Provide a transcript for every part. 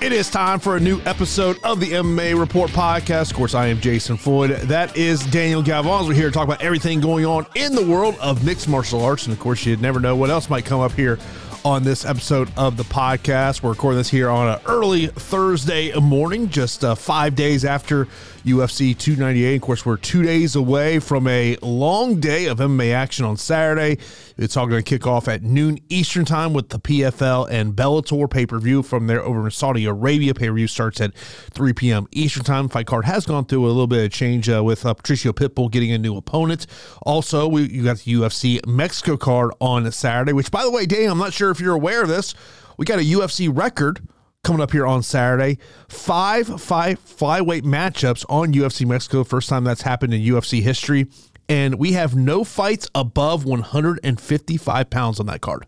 It is time for a new episode of the MMA Report podcast. Of course, I am Jason Floyd. That is Daniel Galvan. We're here to talk about everything going on in the world of mixed martial arts. And of course, you never know what else might come up here on this episode of the podcast. We're recording this here on an early Thursday morning, just uh, five days after UFC 298. Of course, we're two days away from a long day of MMA action on Saturday. It's all going to kick off at noon Eastern time with the PFL and Bellator pay per view from there over in Saudi Arabia. Pay per view starts at 3 p.m. Eastern time. Fight card has gone through a little bit of change uh, with uh, Patricio Pitbull getting a new opponent. Also, we you got the UFC Mexico card on Saturday, which, by the way, Dave, I'm not sure if you're aware of this. We got a UFC record coming up here on Saturday. Five five flyweight matchups on UFC Mexico. First time that's happened in UFC history. And we have no fights above 155 pounds on that card.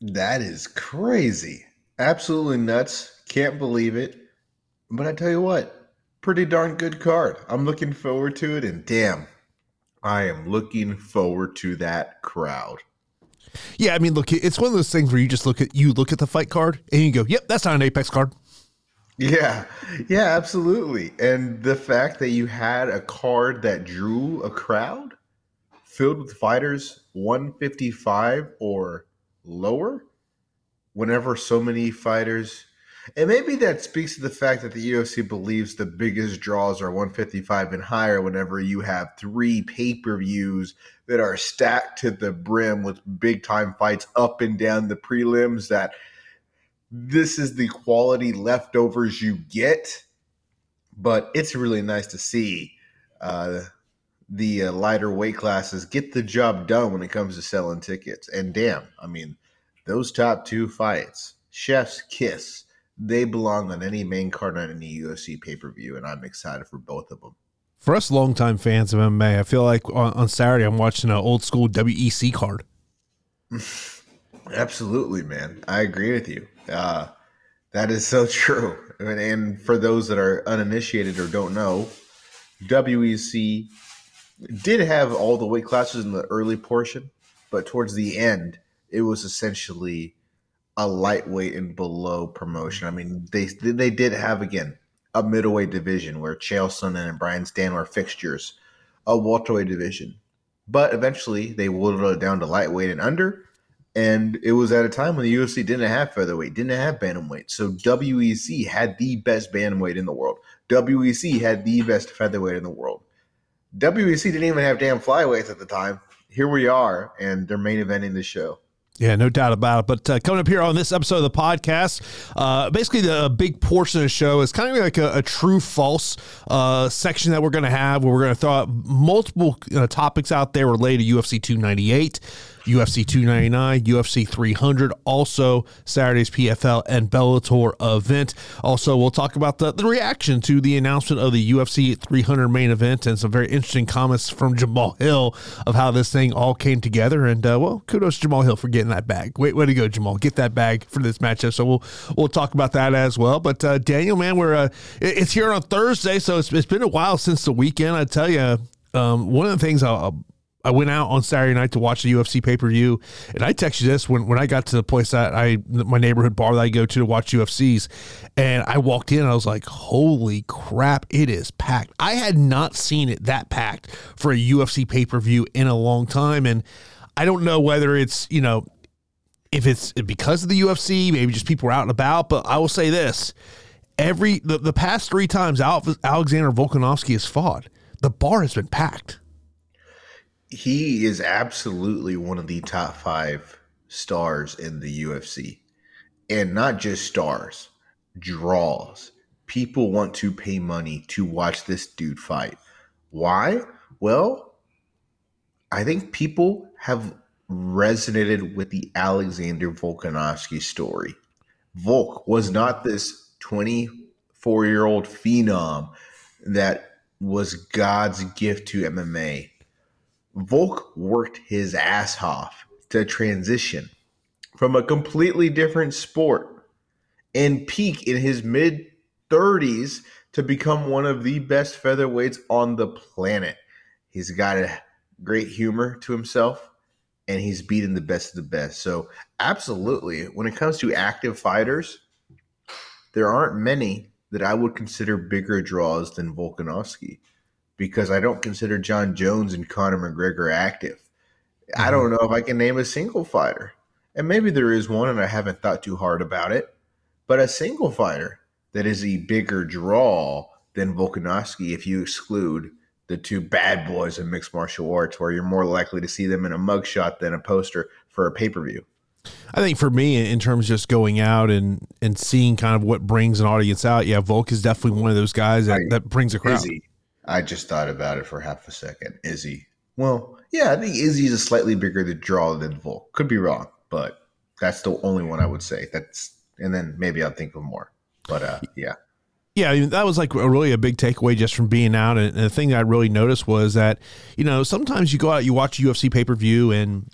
That is crazy. Absolutely nuts. Can't believe it. But I tell you what, pretty darn good card. I'm looking forward to it. And damn, I am looking forward to that crowd. Yeah, I mean, look, it's one of those things where you just look at you look at the fight card and you go, "Yep, that's not an Apex card." Yeah, yeah, absolutely. And the fact that you had a card that drew a crowd filled with fighters 155 or lower, whenever so many fighters and maybe that speaks to the fact that the UFC believes the biggest draws are 155 and higher whenever you have three pay per views that are stacked to the brim with big time fights up and down the prelims. That this is the quality leftovers you get. But it's really nice to see uh, the uh, lighter weight classes get the job done when it comes to selling tickets. And damn, I mean, those top two fights, Chef's Kiss they belong on any main card on any UFC pay per view, and I'm excited for both of them. For us longtime fans of MMA, I feel like on, on Saturday I'm watching an old school WEC card. Absolutely, man. I agree with you. Uh, that is so true. And, and for those that are uninitiated or don't know, WEC did have all the weight classes in the early portion, but towards the end, it was essentially a lightweight and below promotion. I mean, they they did have again a middleweight division where Chael Sonnen and Brian Stann were fixtures, a welterweight division, but eventually they whittled it down to lightweight and under. And it was at a time when the UFC didn't have featherweight, didn't have bantamweight. So WEC had the best bantamweight in the world. WEC had the best featherweight in the world. WEC didn't even have damn flyweights at the time. Here we are, and they're main eventing the show. Yeah, no doubt about it. But uh, coming up here on this episode of the podcast, uh, basically the big portion of the show is kind of like a, a true false uh, section that we're going to have where we're going to throw out multiple uh, topics out there related to UFC 298. UFC 299, UFC 300, also Saturday's PFL and Bellator event. Also, we'll talk about the, the reaction to the announcement of the UFC 300 main event and some very interesting comments from Jamahal Hill of how this thing all came together. And uh, well, kudos to Jamahal Hill for getting that bag. Wait, way to go, Jamahal! Get that bag for this matchup. So we'll we'll talk about that as well. But uh, Daniel, man, we're uh, it's here on Thursday, so it's, it's been a while since the weekend. I tell you, um, one of the things I'll I went out on Saturday night to watch the UFC pay per view, and I texted you this when, when I got to the place that I my neighborhood bar that I go to to watch UFCs, and I walked in, I was like, "Holy crap, it is packed!" I had not seen it that packed for a UFC pay per view in a long time, and I don't know whether it's you know if it's because of the UFC, maybe just people were out and about, but I will say this: every the, the past three times Alexander Volkanovski has fought, the bar has been packed he is absolutely one of the top five stars in the UFC. And not just stars, draws. People want to pay money to watch this dude fight. Why? Well, I think people have resonated with the Alexander Volkanovski story. Volk was not this 24 year old phenom that was God's gift to MMA Volk worked his ass off to transition from a completely different sport and peak in his mid 30s to become one of the best featherweights on the planet. He's got a great humor to himself. and he's beating the best of the best. So, absolutely, when it comes to active fighters, there aren't many that I would consider bigger draws than Volkanovski because I don't consider Jon Jones and Conor McGregor active. Mm-hmm. I don't know if I can name a single fighter. And maybe there is one and I haven't thought too hard about it, but a single fighter that is a bigger draw than Volkanovski if you exclude the two bad boys in mixed martial arts, where you're more likely to see them in a mugshot than a poster for a pay per view. I think for me, in terms of just going out and and seeing kind of what brings an audience out, yeah, Volk is definitely one of those guys that, that brings a crowd. I just thought about it for half a second. Izzy. Well, yeah, I think Izzy's a slightly bigger draw than Volk. Could be wrong, but that's the only one I would say. That's and then maybe I'll think of more. But uh, yeah. Yeah, I mean, that was like a really a big takeaway just from being out. And, the thing I really noticed was that, you know, sometimes you go out, you watch UFC pay per view, and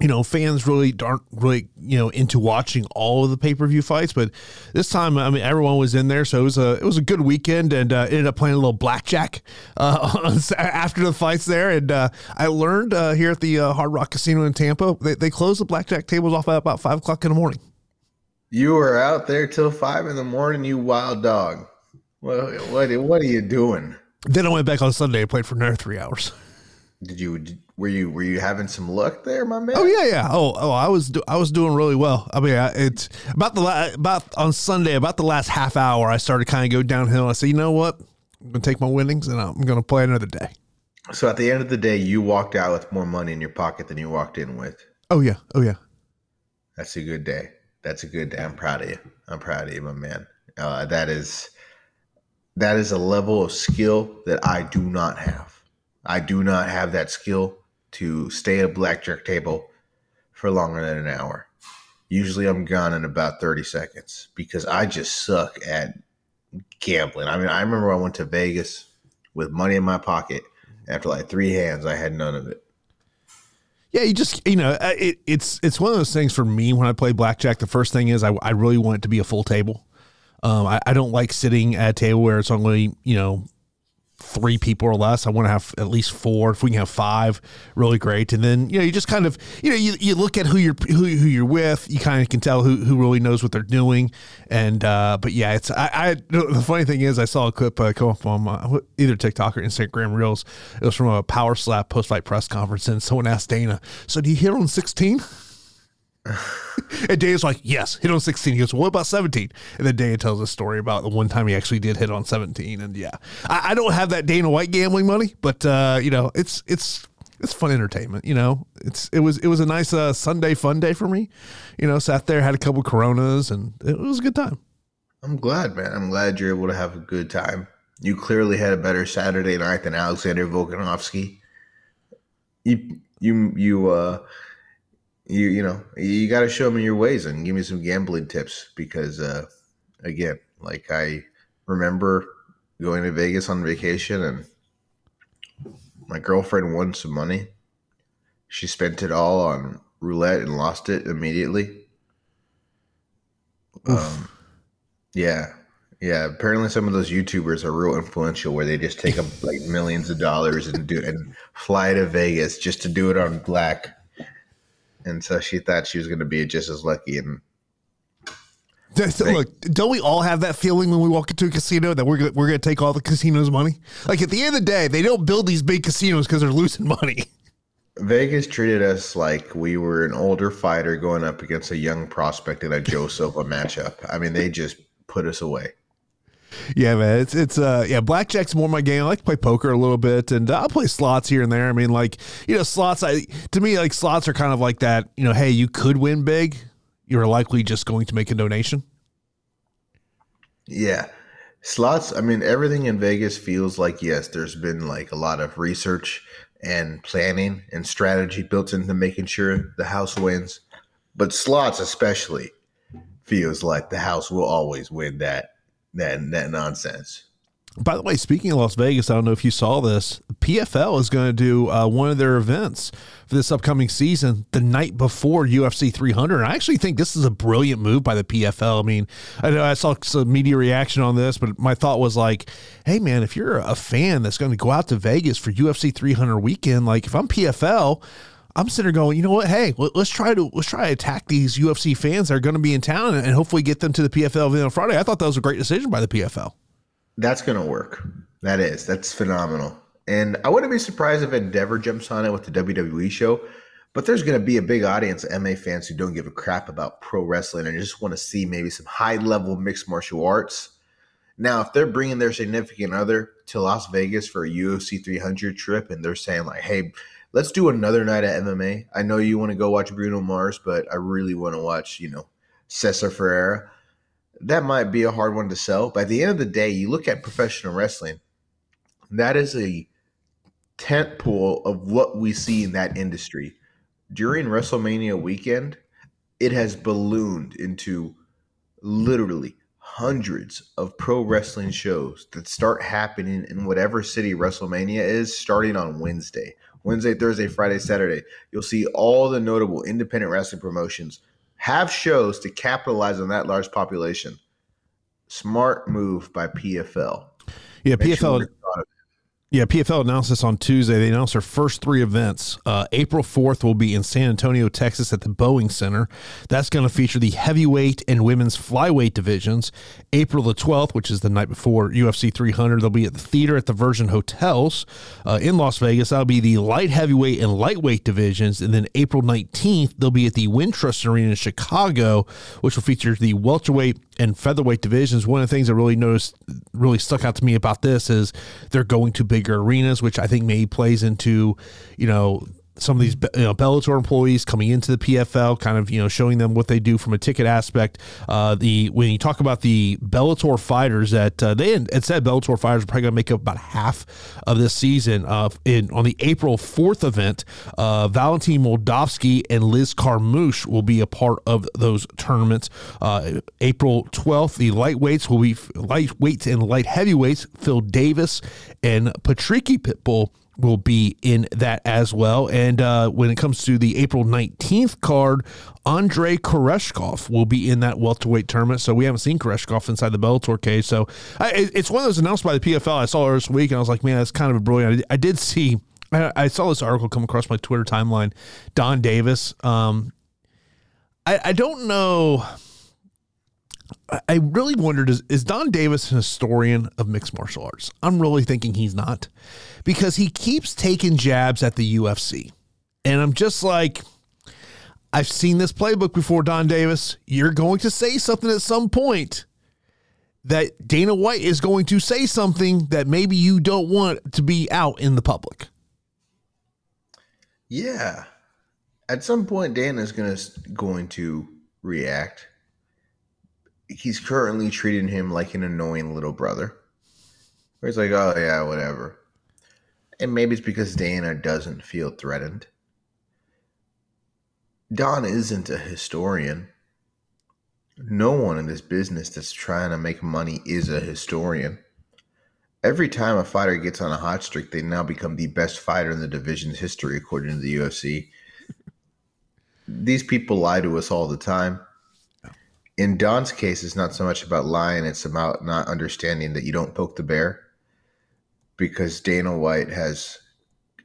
you know, fans really aren't really, you know, into watching all of the pay per view fights. But this time, I mean, everyone was in there, so it was a it was a good weekend, and uh, ended up playing a little blackjack uh, after the fights there. And uh, I learned uh, here at the uh, Hard Rock Casino in Tampa, they, they close the blackjack tables off at about five o'clock in the morning. You were out there till five in the morning, you wild dog. What what what are you doing? Then I went back on Sunday and played for another three hours. Did you were you were you having some luck there, my man? Oh yeah, yeah. Oh oh, I was do, I was doing really well. I mean, it's about the about on Sunday, about the last half hour, I started kind of go downhill. I said, you know what, I'm gonna take my winnings and I'm gonna play another day. So at the end of the day, you walked out with more money in your pocket than you walked in with. Oh yeah, oh yeah. That's a good day. That's a good day. I'm proud of you. I'm proud of you, my man. Uh, that is that is a level of skill that I do not have. I do not have that skill to stay at a blackjack table for longer than an hour. Usually I'm gone in about 30 seconds because I just suck at gambling. I mean, I remember I went to Vegas with money in my pocket. After like three hands, I had none of it. Yeah, you just you know uh, it, it's it's one of those things for me when I play blackjack. The first thing is I, I really want it to be a full table. Um, I, I don't like sitting at a table where it's only you know three people or less. I want to have at least four. If we can have five, really great. And then you know you just kind of you know you, you look at who you're who, who you're with. You kind of can tell who, who really knows what they're doing. And uh, but yeah, it's I, I the funny thing is I saw a clip uh, come up on either TikTok or Instagram Reels. It was from a Power Slap post fight press conference, and someone asked Dana, "So do you hit on 16?" and Dana's like, yes, hit on 16. He goes, well, what about 17? And then Dana tells a story about the one time he actually did hit on 17. And yeah, I, I don't have that Dana White gambling money, but uh, you know, it's it's it's fun entertainment. You know, it's it was it was a nice uh, Sunday fun day for me. You know, sat there, had a couple Coronas, and it was a good time. I'm glad, man. I'm glad you're able to have a good time. You clearly had a better Saturday night than Alexander Volkanovski. You you you uh you you know you got to show me your ways and give me some gambling tips because uh, again, like I remember going to Vegas on vacation and my girlfriend won some money. She spent it all on roulette and lost it immediately. Um, yeah, yeah. Apparently, some of those YouTubers are real influential, where they just take up like millions of dollars and do and fly to Vegas just to do it on black and so she thought she was going to be just as lucky. And look, don't we all have that feeling when we walk into a casino that we're gonna, we're going to take all the casino's money? Like at the end of the day, they don't build these big casinos because they're losing money. Vegas treated us like we were an older fighter going up against a young prospect in a Joe Silva matchup. I mean, they just put us away. Yeah, man, it's it's uh yeah, blackjack's more my game. I like to play poker a little bit, and I'll play slots here and there. I mean, like you know, slots. I to me, like slots are kind of like that. You know, hey, you could win big. You're likely just going to make a donation. Yeah, slots. I mean, everything in Vegas feels like yes, there's been like a lot of research and planning and strategy built into making sure the house wins. But slots, especially, feels like the house will always win that that that nonsense. By the way, speaking of Las Vegas, I don't know if you saw this. PFL is going to do uh, one of their events for this upcoming season the night before UFC 300. And I actually think this is a brilliant move by the PFL. I mean, I know I saw some media reaction on this, but my thought was like, hey, man, if you're a fan that's going to go out to Vegas for UFC 300 weekend, like if I'm PFL, I'm sitting there going, you know what? Hey, let's try to let's try to attack these UFC fans that are going to be in town and hopefully get them to the PFL on Friday. I thought that was a great decision by the PFL. That's going to work. That is. That's phenomenal. And I wouldn't be surprised if Endeavor jumps on it with the WWE show. But there's going to be a big audience of MA fans who don't give a crap about pro wrestling and just want to see maybe some high level mixed martial arts. Now, if they're bringing their significant other to Las Vegas for a UFC 300 trip and they're saying, like, hey, let's do another night at MMA. I know you want to go watch Bruno Mars, but I really want to watch, you know, Cesar Ferreira. That might be a hard one to sell. But at the end of the day, you look at professional wrestling, that is a tent pole of what we see in that industry during WrestleMania weekend, it has ballooned into literally hundreds of pro wrestling shows that start happening in whatever city WrestleMania is starting on Wednesday. Wednesday, Thursday, Friday, Saturday. You'll see all the notable independent wrestling promotions have shows to capitalize on that large population. Smart move by PFL. Yeah, Make PFL. Sure yeah, PFL announced this on Tuesday. They announced their first three events. Uh, April 4th will be in San Antonio, Texas at the Boeing Center. That's going to feature the heavyweight and women's flyweight divisions. April the 12th, which is the night before UFC 300, they'll be at the theater at the Virgin Hotels uh, in Las Vegas. That'll be the light heavyweight and lightweight divisions. And then April 19th, they'll be at the Wintrust Arena in Chicago, which will feature the welterweight and featherweight divisions. One of the things I really noticed, really stuck out to me about this is they're going to bigger arenas, which I think maybe plays into, you know, some of these you know, Bellator employees coming into the PFL, kind of you know showing them what they do from a ticket aspect. Uh, the when you talk about the Bellator fighters that uh, they had said Bellator fighters are probably going to make up about half of this season. Uh, in on the April fourth event, uh, Valentin Moldavsky and Liz Carmouche will be a part of those tournaments. Uh, April twelfth, the lightweights will be lightweights and light heavyweights. Phil Davis and Patricky Pitbull will be in that as well. And uh, when it comes to the April 19th card, Andrei Koreshkov will be in that welterweight tournament. So we haven't seen Koreshkov inside the Bellator cage. So I, it's one of those announced by the PFL. I saw this week and I was like, man, that's kind of a brilliant. I did see, I saw this article come across my Twitter timeline. Donn Davis. Um, I, I don't know. I really wondered is, is Donn Davis an historian of mixed martial arts? I'm really thinking he's not because he keeps taking jabs at the UFC. And I'm just like, I've seen this playbook before, Donn Davis. You're going to say something at some point that Dana White is going to say something that maybe you don't want to be out in the public. Yeah. At some point Dana to going to react. He's currently treating him like an annoying little brother. Where he's like, "Oh yeah, whatever." and maybe it's because Dana doesn't feel threatened. Donn isn't a historian. No one in this business that's trying to make money is a historian. Every time a fighter gets on a hot streak, they now become the best fighter in the division's history, according to the UFC. These people lie to us all the time. In Donn's case, it's not so much about lying, it's about not understanding that you don't poke the bear because Dana White has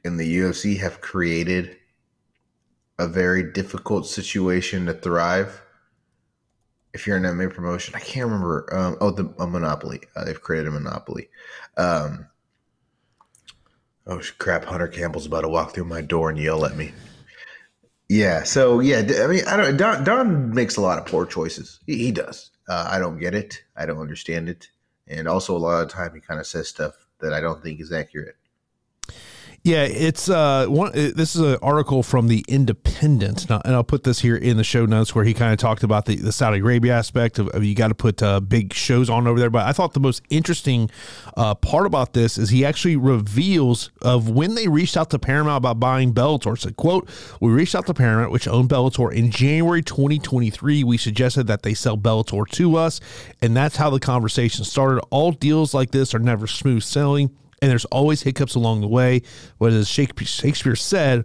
in the UFC have created a very difficult situation to thrive. If you're an MMA promotion, I can't remember. Um, oh, the a monopoly. Uh, they've created a monopoly. Um, oh crap! Hunter Campbell's about to walk through my door and yell at me. Yeah. So yeah, I mean, I don't. Donn, Donn makes a lot of poor choices. He, he does. Uh, I don't get it. I don't understand it. And also, a lot of time he kind of says stuff that I don't think is accurate. Yeah, it's uh one. This is an article from the Independent, now, and I'll put this here in the show notes where he kind of talked about the, the Saudi Arabia aspect of, of you got to put uh, big shows on over there. But I thought the most interesting uh, part about this is he actually reveals of when they reached out to Paramount about buying Bellator. Said, "quote We reached out to Paramount, which owned Bellator, in January 2023. We suggested that they sell Bellator to us, and that's how the conversation started. All deals like this are never smooth sailing." And there's always hiccups along the way. What as Shakespeare said,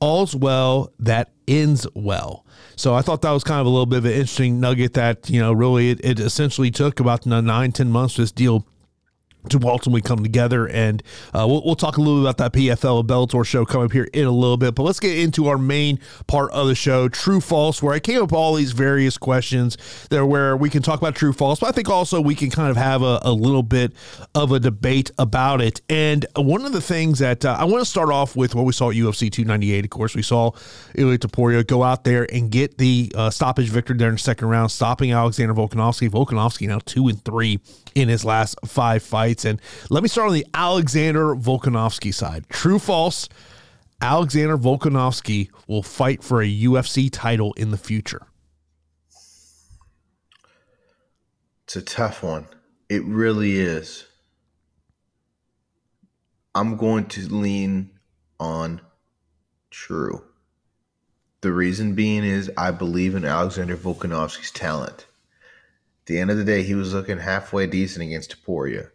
all's well that ends well. So I thought that was kind of a little bit of an interesting nugget that, you know, really it, it essentially took about nine, 10 months for this deal to ultimately come together. And uh, we'll, we'll talk a little bit about that PFL Bellator show coming up here in a little bit. But let's get into our main part of the show, true false, where I came up all these various questions there where we can talk about true false, but I think also we can kind of have a, a little bit of a debate about it. And one of the things that uh, I want to start off with what we saw at UFC 298, of course, we saw Ilia Topuria go out there and get the uh, stoppage victory there in the second round, stopping Alexander Volkanovski. Volkanovski now two and three in his last five fights. And let me start on the Alexander Volkanovski side. True, false. Alexander Volkanovski will fight for a UFC title in the future. It's a tough one. It really is. I'm going to lean on true. The reason being is I believe in Alexander Volkanovski's talent. The end of the day, he was looking halfway decent against Topuria.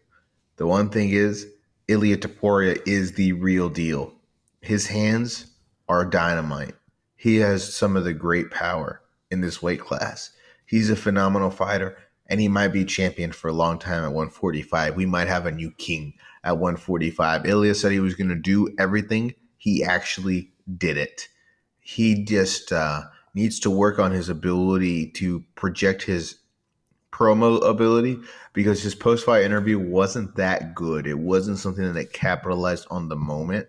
The one thing is, Ilia Topuria is the real deal. His hands are dynamite. He has some of the great power in this weight class. He's a phenomenal fighter, and he might be champion for a long time at 145. We might have a new king at 145. Ilia said he was going to do everything. He actually did it. He just uh, needs to work on his ability to project his promo ability because his post fight interview wasn't that good. It wasn't something that capitalized on the moment.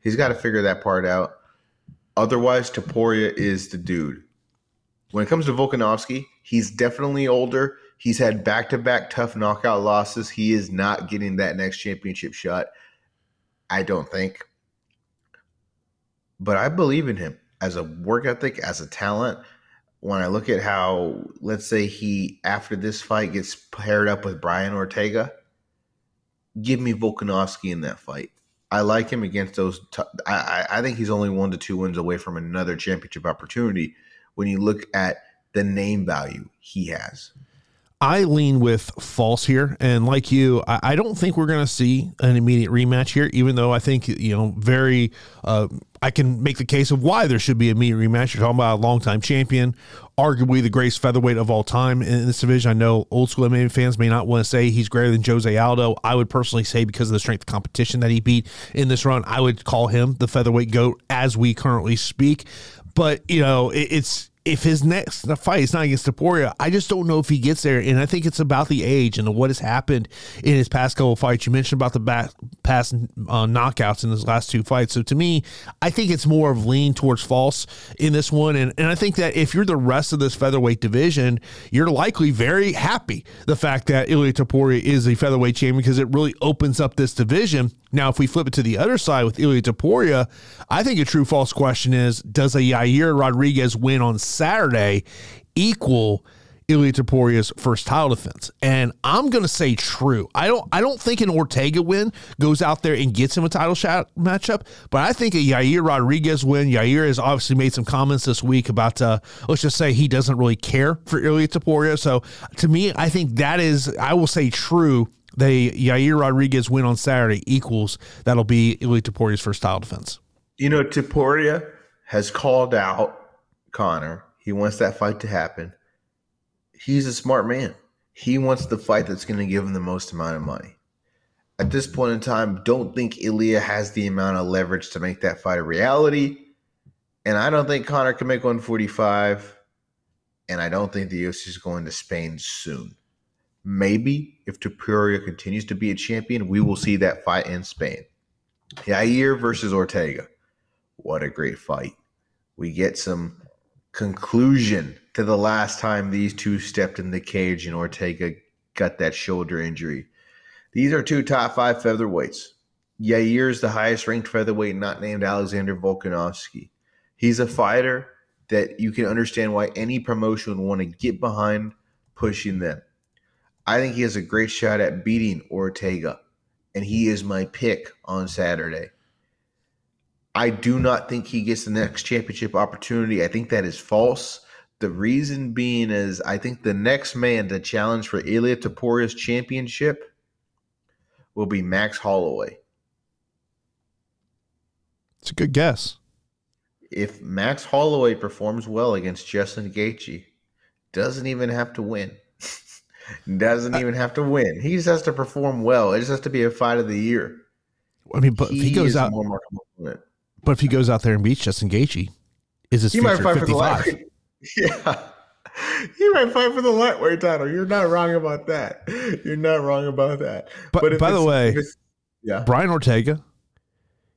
He's got to figure that part out. Otherwise, Topuria is the dude. When it comes to Volkanovski, he's definitely older. He's had back to back tough knockout losses. He is not getting that next championship shot. I don't think. But I believe in him as a work ethic, as a talent when I look at how, let's say he after this fight gets paired up with Brian Ortega, give me Volkanovski in that fight. I like him against those. T- I I think he's only one to two wins away from another championship opportunity. When you look at the name value he has. I lean with false here, and like you, I, I don't think we're going to see an immediate rematch here. Even though I think you know, very, uh, I can make the case of why there should be a immediate rematch. You're talking about a longtime champion, arguably the greatest featherweight of all time in this division. I know old school MMA fans may not want to say he's greater than Jose Aldo. I would personally say because of the strength of competition that he beat in this run, I would call him the featherweight goat as we currently speak. But you know, it, it's if his next fight is not against Topuria, I just don't know if he gets there. And I think it's about the age and what has happened in his past couple of fights. You mentioned about the back, past uh, knockouts in his last two fights. So to me, I think it's more of lean towards false in this one. And, and I think that if you're the rest of this featherweight division, you're likely very happy the fact that Ilia Topuria is a featherweight champion because it really opens up this division. Now, if we flip it to the other side with Ilia Topuria, I think a true false question is does a Yair Rodriguez win on Saturday equal Ilia Topuria's first title defense? And I'm going to say true. I don't I don't think an Ortega win goes out there and gets him a title shot matchup, but I think a Yair Rodriguez win. Yair has obviously made some comments this week about uh, let's just say he doesn't really care for Ilia Topuria. So to me, I think that is I will say true the Yair Rodriguez win on Saturday equals that'll be Ilia Topuria's first title defense. You know, Topuria has called out Conor. He wants that fight to happen. He's a smart man. He wants the fight that's going to give him the most amount of money. At this point in time, don't think Ilia has the amount of leverage to make that fight a reality. And I don't think Conor can make 145. And I don't think the UFC is going to Spain soon. Maybe if Topuria continues to be a champion, we will see that fight in Spain. Yair versus Ortega. What a great fight. We get some conclusion to the last time these two stepped in the cage and Ortega got that shoulder injury. These are two top five featherweights. Yair is the highest ranked featherweight not named Alexander Volkanovski. He's a fighter that you can understand why any promotion would want to get behind pushing them. I think he has a great shot at beating Ortega, and he is my pick on Saturday. I do not think he gets the next championship opportunity. I think that is false. The reason being is I think the next man to challenge for Ilia Topuria's championship will be Max Holloway. It's a good guess. If Max Holloway performs well against Justin Gaethje, doesn't even have to win. Doesn't even have to win. He just has to perform well. It just has to be a fight of the year. I mean, but he if he goes out, but if he goes out there and beats Justin Gaethje, is his he might fight 55? for the lightweight. Yeah, he might fight for the lightweight title. You're not wrong about that. You're not wrong about that. But, but by the way, yeah, Brian Ortega,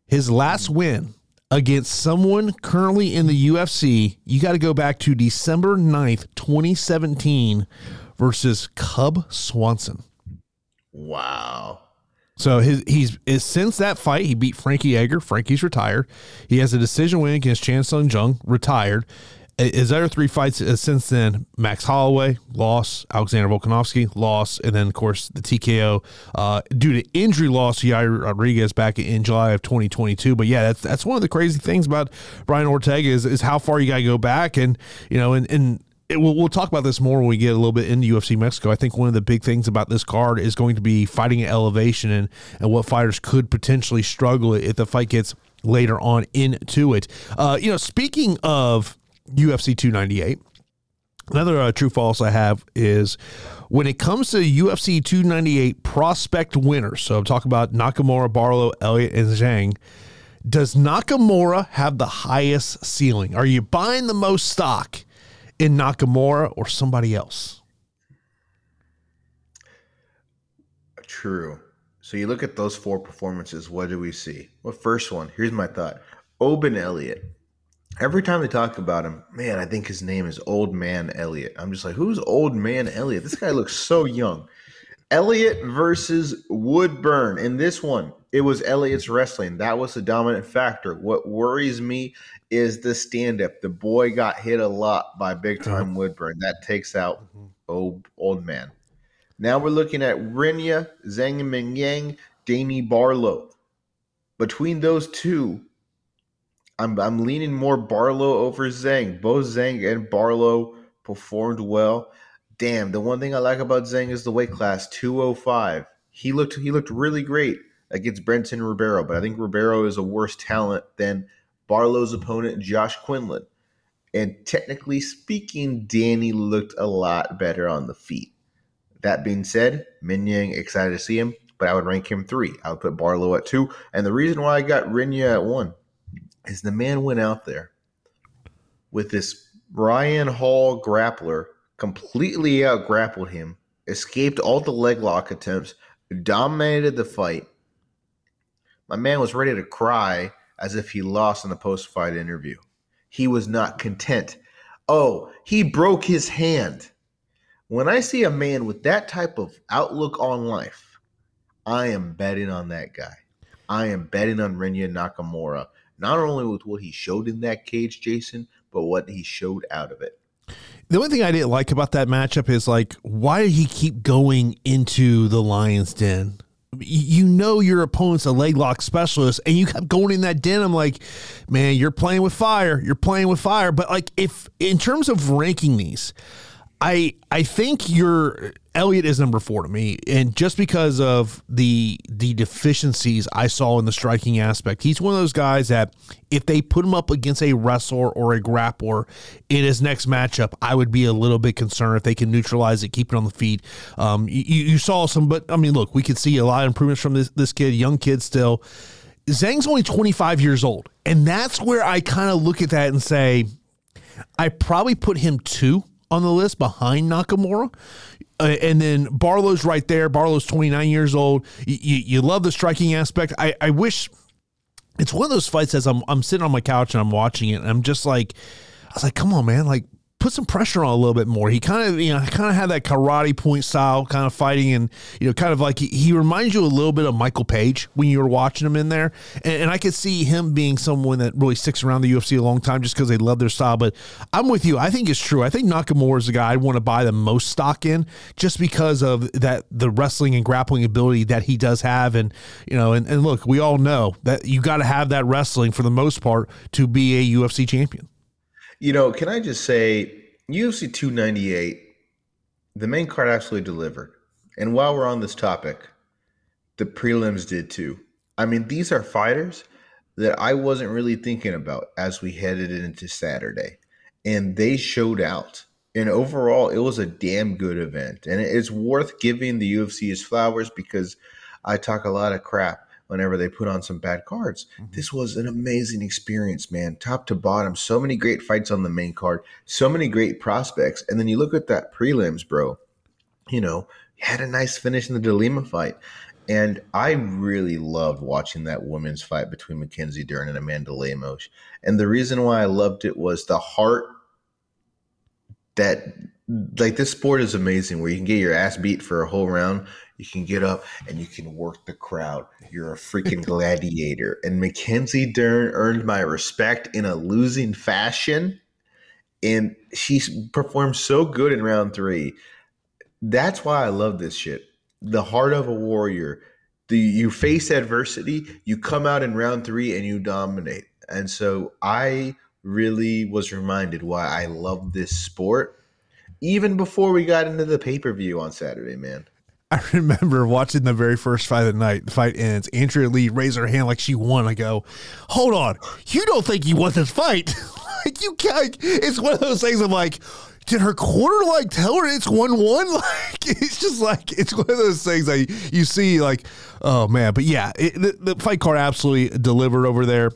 his last win against someone currently in the UFC, you got to go back to December 9th, 2017 versus Cub Swanson. Wow. So his he's is, since that fight he beat Frankie Edgar. Frankie's retired. He has a decision win against Chan Sung Jung, retired. His other three fights uh, since then: Max Holloway loss, Alexander Volkanovski loss, and then of course the TKO uh, due to injury loss to Yair Rodriguez back in July of 2022. But yeah, that's that's one of the crazy things about Brian Ortega is, is how far you got to go back, and you know, and and it, we'll, we'll talk about this more when we get a little bit into UFC Mexico. I think one of the big things about this card is going to be fighting at elevation and, and what fighters could potentially struggle if the fight gets later on into it. Uh, you know, speaking of UFC 298, another uh, true false I have is when it comes to UFC 298 prospect winners. So I'm talking about Nakamura, Barlow, Elliott, and Zhang. Does Nakamura have the highest ceiling? Are you buying the most stock? In Nakamura or somebody else. True. So you look at those four performances. What do we see? Well, first one. Here's my thought. Oban Elliott. Every time they talk about him, man, I think his name is Old Man Elliott. I'm just like, who's Old Man Elliott? This guy looks so young. Elliott versus Woodburn. In this one, it was Elliott's wrestling. That was the dominant factor. What worries me is the stand up. The boy got hit a lot by big uh-huh. time Woodburn. That takes out mm-hmm. old, old man. Now we're looking at Rinya, Zhang Mingyang, Danny Barlow. Between those two, I'm, I'm leaning more Barlow over Zhang. Both Zhang and Barlow performed well. Damn, the one thing I like about Zhang is the weight class 205. He looked he looked really great against Brendson Ribeiro, but I think Ribeiro is a worse talent than Barlow's opponent, Josh Quinlan. And technically speaking, Danny looked a lot better on the feet. That being said, Mingyang, excited to see him, but I would rank him three. I would put Barlow at two. And the reason why I got Rinya at one is the man went out there with this Ryan Hall grappler, completely out grappled him, escaped all the leg lock attempts, dominated the fight. My man was ready to cry as if he lost in the post fight interview. He was not content. Oh, he broke his hand. When I see a man with that type of outlook on life, I am betting on that guy. I am betting on Rinya Nakamura, not only with what he showed in that cage, Jason, but what he showed out of it. The only thing I didn't like about that matchup is like, why did he keep going into the lion's den? You know your opponent's a leg lock specialist and you kept going in that den. I'm like man you're playing with fire. You're playing with fire. But like if in terms of ranking these I I think your Elliott is number four to me, and just because of the the deficiencies I saw in the striking aspect, he's one of those guys that if they put him up against a wrestler or a grappler in his next matchup, I would be a little bit concerned if they can neutralize it, keep it on the feet. Um, you, you saw some, but I mean, look, we could see a lot of improvements from this this kid, young kid still. Zhang's only 25 years old, and that's where I kind of look at that and say, I probably put him two on the list behind Nakamura. Uh, and then Barlow's right there. Barlow's 29 years old. You, you, you love the striking aspect. I, I wish it's one of those fights as I'm, I'm sitting on my couch and I'm watching it and I'm just like, I was like, come on, man. Like, put some pressure on a little bit more. He kind of, you know, kind of had that karate point style kind of fighting, and you know, kind of like he, he reminds you a little bit of Michael Page when you were watching him in there. And, and I could see him being someone that really sticks around the UFC a long time just because they love their style. But I'm with you. I think it's true. I think Nakamura is the guy I'd want to buy the most stock in just because of that the wrestling and grappling ability that he does have. And you know, and, and look, we all know that you got to have that wrestling for the most part to be a UFC champion. You know, can I just say, UFC 298, the main card actually delivered. And while we're on this topic, the prelims did too. I mean, these are fighters that I wasn't really thinking about as we headed into Saturday. And they showed out. And overall, it was a damn good event. And it's worth giving the UFC its flowers because I talk a lot of crap whenever they put on some bad cards. Mm-hmm. This was an amazing experience, man, top to bottom. So many great fights on the main card, so many great prospects. And then you look at that prelims, bro. You know, had a nice finish in the DeLima fight. And I really loved watching that women's fight between Mackenzie Dern and Amanda Lemos. And the reason why I loved it was the heart that like this sport is amazing where you can get your ass beat for a whole round you can get up and you can work the crowd. You're a freaking gladiator. And mackenzie dern earned my respect in a losing fashion and she performed so good in round three. That's why i love this shit. The heart of a warrior. The, you face adversity you come out in round three and you dominate. And so i really was reminded why I love this sport even before we got into the pay per view on Saturday, man. I remember watching the very first fight of the night. The fight ends. Andrea Lee raised her hand like she won. I go, hold on, you don't think you won this fight? like you can't. It's one of those things. I'm like, did her corner like tell her it's one one? Like it's just like it's one of those things that you see. Like, oh man, but yeah, it, the, the fight card absolutely delivered over there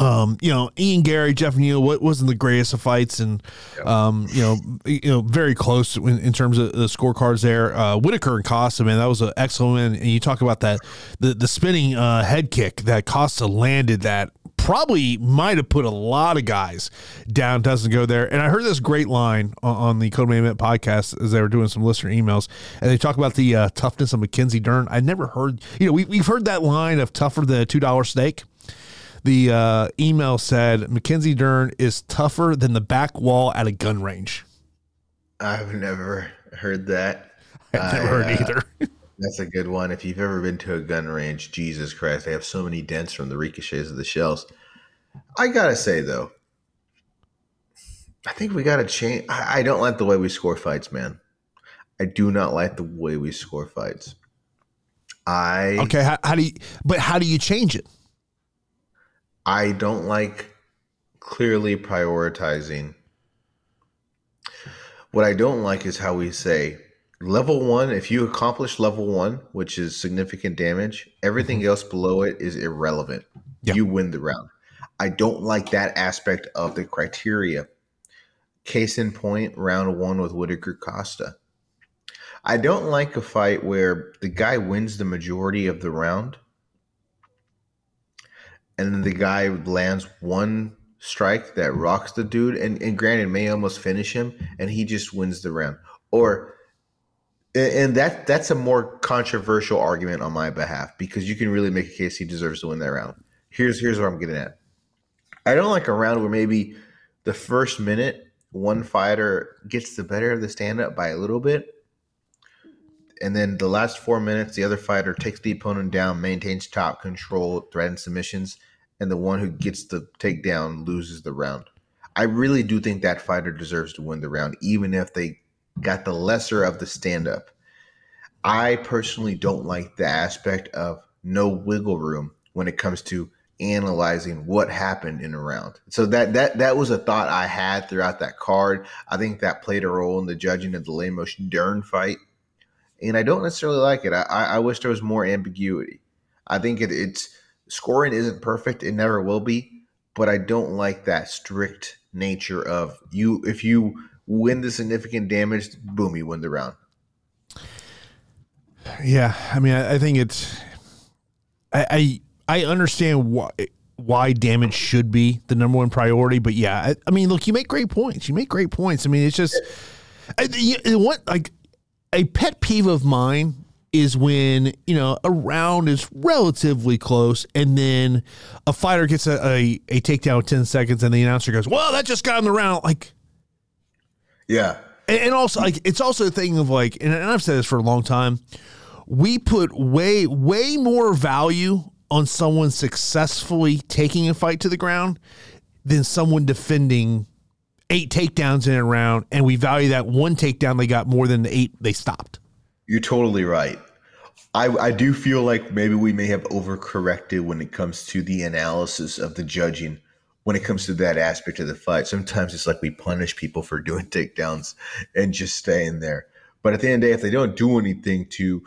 um, you know, Ian Garry, Geoff Neal, what wasn't the greatest of fights, and um, you know, you know, very close in, in terms of the scorecards there. Uh, Whittaker and Costa, man, that was an excellent win. And you talk about that the the spinning uh, head kick that Costa landed that probably might have put a lot of guys down. Doesn't go there. And I heard this great line on, on the Code Event podcast as they were doing some listener emails, and they talk about the uh, toughness of Mackenzie Dern. I never heard, you know, we, we've heard that line of tougher than a two dollar steak the uh, email said Mackenzie Dern is tougher than the back wall at a gun range. I've never heard that. I've never I, heard uh, either. that's a good one. If you've ever been to a gun range, Jesus Christ, they have so many dents from the ricochets of the shells. I gotta say though, I think we gotta change. I, I don't like the way we score fights, man. I do not like the way we score fights. I okay. How, how do you? But how do you change it? I don't like clearly prioritizing. What I don't like is how we say level one, if you accomplish level one, which is significant damage, everything mm-hmm. else below it is irrelevant. Yeah. You win the round. I don't like that aspect of the criteria. Case in point, round one with Whittaker Costa. I don't like a fight where the guy wins the majority of the round and then the guy lands one strike that rocks the dude, and, and granted may almost finish him, and he just wins the round. Or and that that's a more controversial argument on my behalf because you can really make a case he deserves to win that round. Here's here's what I'm getting at. I don't like a round where maybe the first minute one fighter gets the better of the stand up by a little bit. And then the last four minutes, the other fighter takes the opponent down, maintains top control, threatens submissions, and the one who gets the takedown loses the round. I really do think that fighter deserves to win the round, even if they got the lesser of the stand up. I personally don't like the aspect of no wiggle room when it comes to analyzing what happened in a round. So that that that was a thought I had throughout that card. I think that played a role in the judging of the Lemos Dern fight, and I don't necessarily like it. I, I wish there was more ambiguity. I think it, it's scoring isn't perfect; it never will be. But I don't like that strict nature of you. If you win the significant damage, boom, you win the round. Yeah, I mean, I, I think it's. I, I I understand why why damage should be the number one priority, but yeah, I, I mean, look, you make great points. You make great points. I mean, it's just I, you, what like a pet peeve of mine is when you know a round is relatively close and then a fighter gets a, a, a takedown in 10 seconds and the announcer goes well that just got in the round like yeah. And, and also like it's also a thing of like and i've said this for a long time we put way way more value on someone successfully taking a fight to the ground than someone defending eight takedowns in a round and we value that one takedown they got more than the eight they stopped you're totally right. I, I do feel like maybe we may have overcorrected when it comes to the analysis of the judging when it comes to that aspect of the fight. Sometimes it's like we punish people for doing takedowns and just staying there. But at the end of the day, if they don't do anything to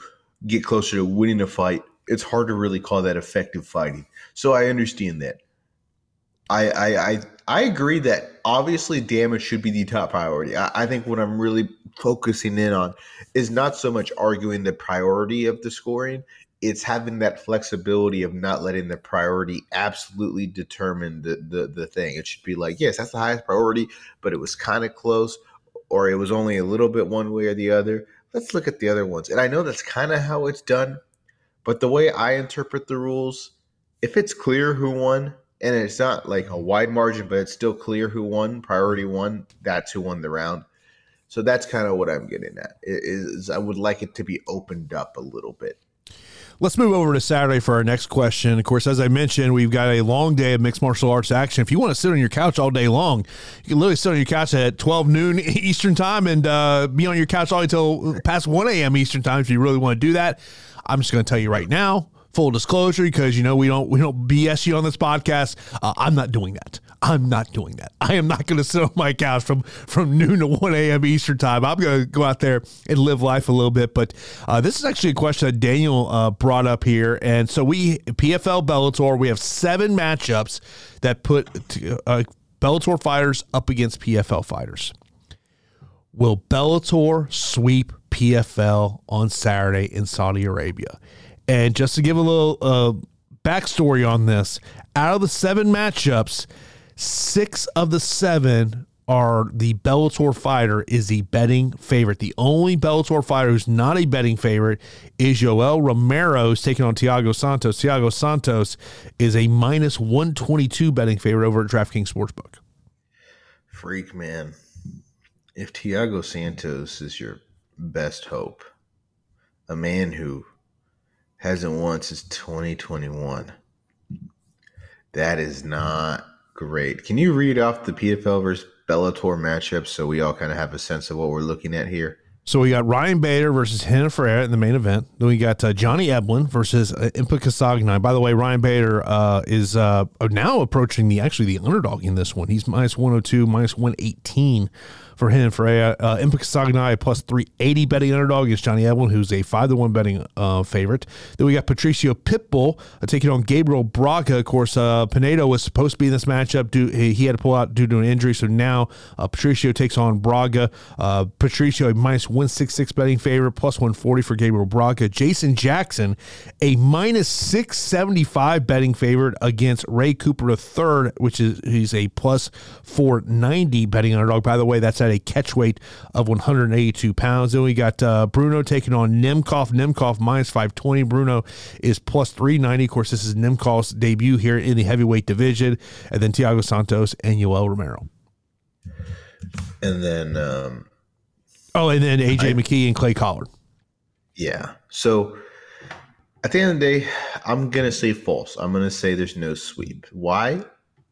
get closer to winning a fight, it's hard to really call that effective fighting. So I understand that. I I I, I agree that obviously damage should be the top priority. I, I think what I'm really focusing in on is not so much arguing the priority of the scoring it's having that flexibility of not letting the priority absolutely determine the, the the thing. It should be like, yes, that's the highest priority, but it was kind of close, or it was only a little bit one way or the other. Let's look at the other ones. And I know that's kind of how it's done, but the way I interpret the rules, if it's clear who won, and it's not like a wide margin, but it's still clear who won, priority one, that's who won the round. So that's kind of what I'm getting at. Is I would like it to be opened up a little bit. Let's move over to Saturday for our next question. Of course, as I mentioned, we've got a long day of mixed martial arts action. If you want to sit on your couch all day long, you can literally sit on your couch at 12 noon Eastern time and uh, be on your couch all until past 1 a.m. Eastern time if you really want to do that. I'm just going to tell you right now, full disclosure, because you know we don't we don't BS you on this podcast. Uh, I'm not doing that. I'm not doing that. I am not going to sit on my couch from from noon to 1 a.m. Eastern time. I'm going to go out there and live life a little bit. But uh, this is actually a question that Daniel uh, brought up here, and so we PFL Bellator we have seven matchups that put uh, Bellator fighters up against PFL fighters. Will Bellator sweep PFL on Saturday in Saudi Arabia? And just to give a little uh, backstory on this, out of the seven matchups, six of the seven are the Bellator fighter is the betting favorite. The only Bellator fighter who's not a betting favorite is Yoel Romero, who's taking on Thiago Santos. Thiago Santos is a minus 122 betting favorite over at DraftKings Sportsbook. Freak, man. If Thiago Santos is your best hope, a man who hasn't won since 2021. That is not great. Can you read off the PFL versus Bellator matchup so we all kind of have a sense of what we're looking at here? So we got Ryan Bader versus Renan Ferreira in the main event. Then we got uh, Johnny Eblen versus uh, Impa Kasanganay. By the way, Ryan Bader uh, is uh, now approaching the actually the underdog in this one. He's minus 102, minus 118 for him and for a uh, Impa plus 380 betting underdog is Johnny Eblen, who's a 5 to 1 betting uh, favorite. Then we got Patricio Pitbull uh, taking on Gabriel Braga. Of course, uh, Pinedo was supposed to be in this matchup. Due, he, he had to pull out due to an injury. So now uh, Patricio takes on Braga. Uh, Patricio, a minus 166 betting favorite, plus 140 for Gabriel Braga. Jason Jackson, a minus 675 betting favorite against Ray Cooper III, which is he's a plus 490 betting underdog. By the way, that's at a catch weight of 182 pounds. Then we got uh, Bruno taking on Nemkov. Nemkov minus 520. Bruno is plus 390. Of course, this is Nemkov's debut here in the heavyweight division. And then Thiago Santos and Yoel Romero. And then. Um, oh, and then AJ I, McKee and Clay Collard. Yeah. So at the end of the day, I'm going to say false. I'm going to say there's no sweep. Why?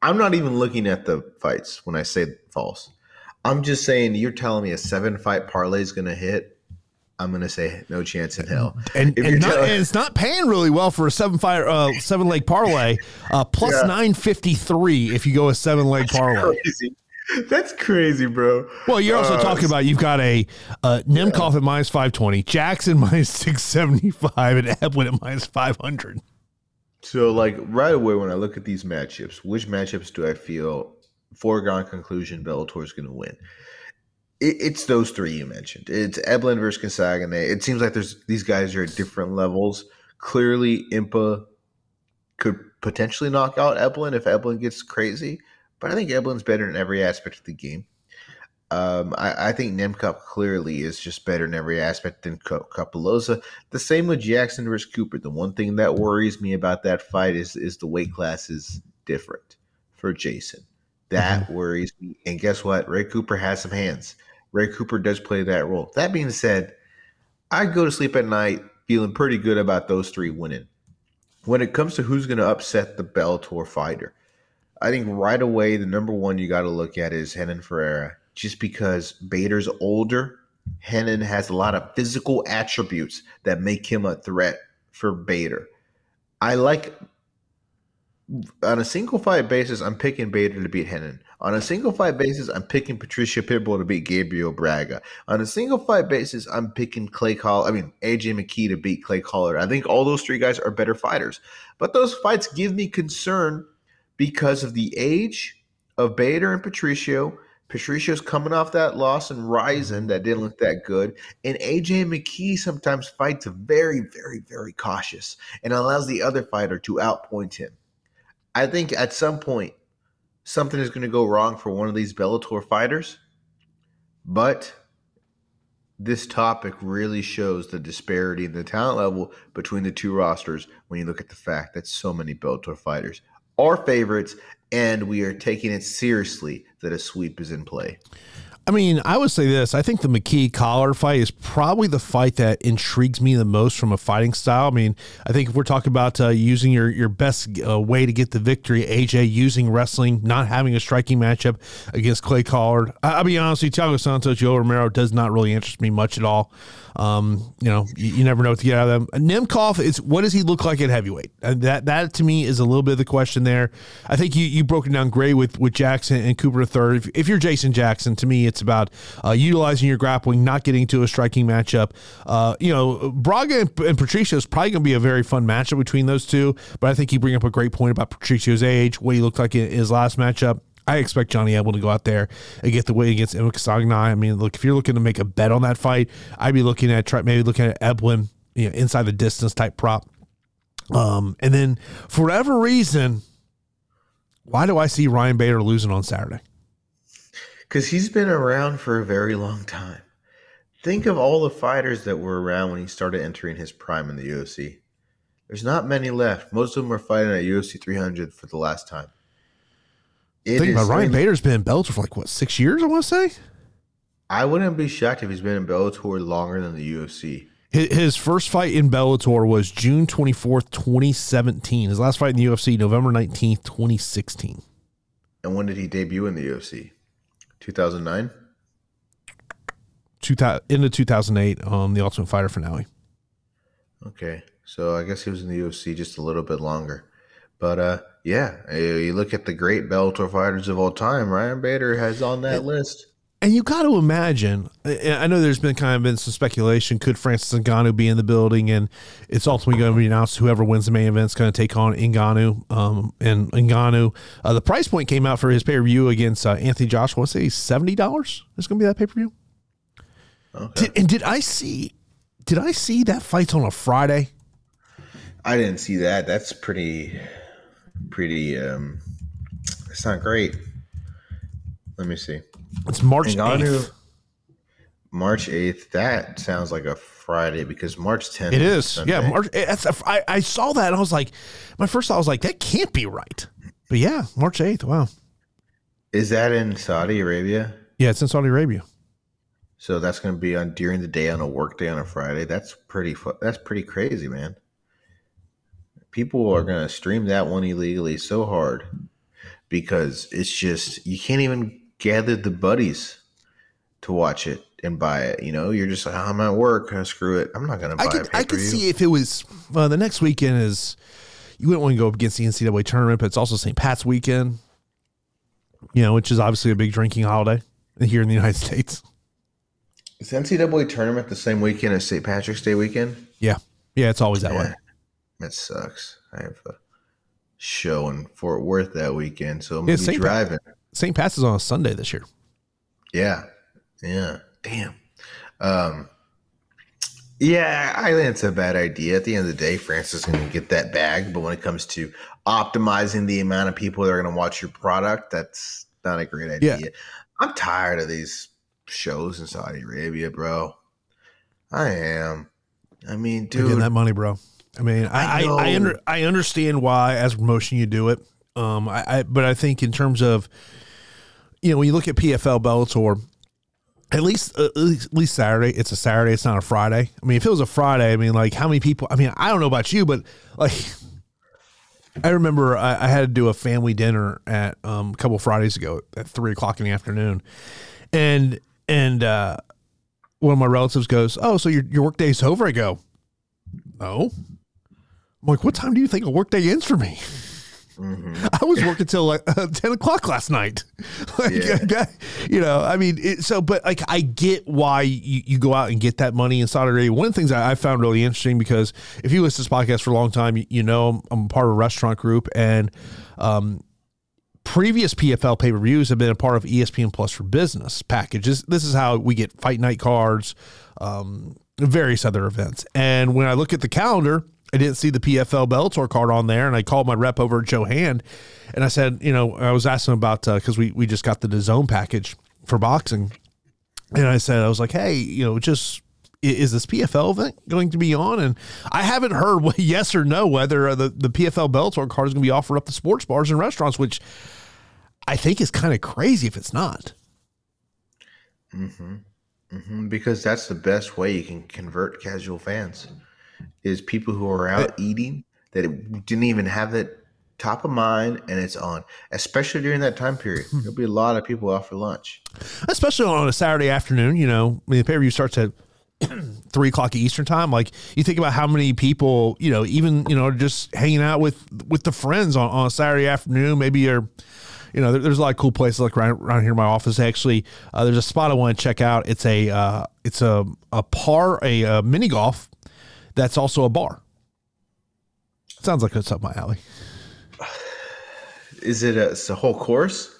I'm not even looking at the fights when I say false. I'm just saying you're telling me a seven fight parlay is going to hit. I'm going to say no chance in hell. And, and, not, telling- and, it's not paying really well for a seven fight uh, seven leg parlay. Uh, plus yeah. 953 if you go a seven leg parlay. Crazy. That's crazy, bro. Well, you're also uh, talking about you've got a uh, Nemkov yeah. at minus 520, Jackson minus 675, and Eblen at minus 500. So, like, right away, when I look at these matchups, which matchups do I feel foregone conclusion Bellator is going to win. It, it's those three you mentioned. It's Eblen versus Kasanganay. It seems like there's these guys are at different levels. Clearly, Impa could potentially knock out Eblen if Eblen gets crazy, but I think Eblen's better in every aspect of the game. Um, I, I, think Nemkov clearly is just better in every aspect than Cappelozza. The same with Jackson versus Cooper. The one thing that worries me about that fight is is the weight class is different for Jason. That mm-hmm. worries me. And guess what? Ray Cooper has some hands. Ray Cooper does play that role. That being said, I go to sleep at night feeling pretty good about those three winning. When it comes to who's going to upset the Bellator fighter, I think right away the number one you got to look at is Renan Ferreira, just because Bader's older. Renan has a lot of physical attributes that make him a threat for Bader. I like on a single fight basis, I'm picking Bader to beat Renan. On a single fight basis, I'm picking Patricio Pitbull to beat Gabriel Braga. On a single fight basis, I'm picking Clay Collard. I mean AJ McKee to beat Clay Collard. I think all those three guys are better fighters, but those fights give me concern because of the age of Bader and Patricio. Patricio's coming off that loss and Rizin that didn't look that good. And AJ McKee sometimes fights very, very, very cautious and allows the other fighter to outpoint him. I think at some point something is going to go wrong for one of these Bellator fighters, but this topic really shows the disparity in the talent level between the two rosters when you look at the fact that so many Bellator fighters are favorites and we are taking it seriously that a sweep is in play. I mean, I would say this. I think the McKee Collard fight is probably the fight that intrigues me the most from a fighting style. I mean, I think if we're talking about uh, using your your best uh, way to get the victory, AJ using wrestling, not having a striking matchup against Clay Collard. I, will be honest, with you, Thiago Santos, Yoel Romero does not really interest me much at all. Um, you know, you, you, never know what to get out of them. Nemkov is what does he look like at heavyweight? And that that to me is a little bit of the question there. I think you you broke it down great with with Jackson and Cooper III. If, if you're Jason Jackson, to me, it's about uh, utilizing your grappling, not getting to a striking matchup. Uh, you know, Braga and, and Patricio is probably going to be a very fun matchup between those two. But I think you bring up a great point about Patricio's age, what he looked like in his last matchup. I expect Johnny Eblen to go out there and get the win against Impa Kasanganay. I mean, look, if you're looking to make a bet on that fight, I'd be looking at try maybe looking at Eblen, you know, inside the distance type prop. Um, and then for whatever reason, why do I see Ryan Bader losing on Saturday? Because he's been around for a very long time. Think of all the fighters that were around when he started entering his prime in the UFC. There's not many left. Most of them are fighting at UFC 300 for the last time. It Think about Ryan Bader's been in Bellator for like what six years? I want to say. I wouldn't be shocked if he's been in Bellator longer than the UFC. His first fight in Bellator was June twenty fourth, twenty seventeen. His last fight in the UFC, November nineteenth, twenty sixteen. And when did he debut in the UFC? Two thousand nine. Two into two thousand eight on the Ultimate Fighter finale. Okay, so I guess he was in the UFC just a little bit longer, but uh, yeah, you look at the great Bellator fighters of all time. Ryan Bader has on that list. And you got to imagine. I know there's been kind of been some speculation. Could Francis Ngannou be in the building? And it's ultimately going to be announced whoever wins the main event is going to take on Ngannou. Um, and Ngannou, uh, the price point came out for his pay per view against uh, Anthony Joshua. I say seventy dollars. Is going to be that pay per view. Okay. Did, and did I see? Did I see that fight's on a Friday? I didn't see that. That's pretty pretty um it's not great. Let me see. It's March 8th. March 8th. That sounds like a Friday because March 10th. It is. yeah, March that's a, I, I saw that and I was like my first thought was like that can't be right. But yeah, March 8th. Wow. Is that in Saudi Arabia? Yeah, it's in Saudi Arabia. So that's going to be on during the day on a work day on a Friday. That's pretty that's pretty crazy, man people are going to stream that one illegally so hard because it's just you can't even gather the buddies to watch it and buy it. You know, you're just like, oh, I'm at work, oh, screw it. I'm not going to buy I could, it. I could see if it was uh, the next weekend is you wouldn't want to go up against the NCAA tournament, but it's also St. Pat's weekend. You know, which is obviously a big drinking holiday here in the United States. Is the NCAA tournament the same weekend as St. Patrick's Day weekend? Yeah, yeah, it's always that yeah. way. That sucks. I have a show in Fort Worth that weekend, so I'm yeah, gonna be driving. St. Pat's is on a Sunday this year. Yeah, yeah. Damn. Um, yeah, I think it's a bad idea. At the end of the day, Francis is going to get that bag, but when it comes to optimizing the amount of people that are going to watch your product, that's not a great idea. Yeah. I'm tired of these shows in Saudi Arabia, bro. I am. I mean, dude, getting that money, bro. I mean, I I, I, under, I understand why as promotion you do it. Um, I, I but I think in terms of you know when you look at PFL Bellator, at least uh, at least Saturday, it's a Saturday, it's not a Friday. I mean, if it was a Friday, I mean, like how many people? I mean, I don't know about you, but like. I remember I, I had to do a family dinner at um, a couple Fridays ago at three o'clock in the afternoon, and and uh, one of my relatives goes, "Oh, so your your work day's over?" I go, "No." I'm like, what time do you think a workday ends for me? Mm-hmm. I was working till like uh, ten o'clock last night. like, Yeah. you know, I mean, it, so but like I get why you, you go out and get that money in Saudi Arabia. One of the things I, I found really interesting because if you listen to this podcast for a long time, you, you know I'm, I'm part of a restaurant group and. um previous PFL pay per views have been a part of ESPN Plus for Business packages. This is how we get fight night cards, um, various other events. And when I look at the calendar, I didn't see the PFL Bellator card on there, and I called my rep over at Joe Hand, and I said, you know, I was asking about because we we just got the zone package for boxing, and I said I was like, hey, you know, just is this PFL event going to be on? And I haven't heard yes or no whether uh, the, the PFL Bellator card is going to be offered up to sports bars and restaurants, which I think is kind of crazy if it's not. Mm-hmm. Mm-hmm. Because that's the best way you can convert casual fans is people who are out eating that didn't even have that top of mind and it's on, especially during that time period. There'll be a lot of people out for lunch. Especially on a Saturday afternoon, you know, when the pay per view starts at three o'clock Eastern time. Like you think about how many people, you know, even you know, just hanging out with with the friends on, on a Saturday afternoon. Maybe you're, you know, there, there's a lot of cool places like right around here in my office. Actually, uh, there's a spot I want to check out. It's a uh, it's a a par a, uh mini golf that's also a bar. Sounds like it's up my alley. Is it a, it's a whole course?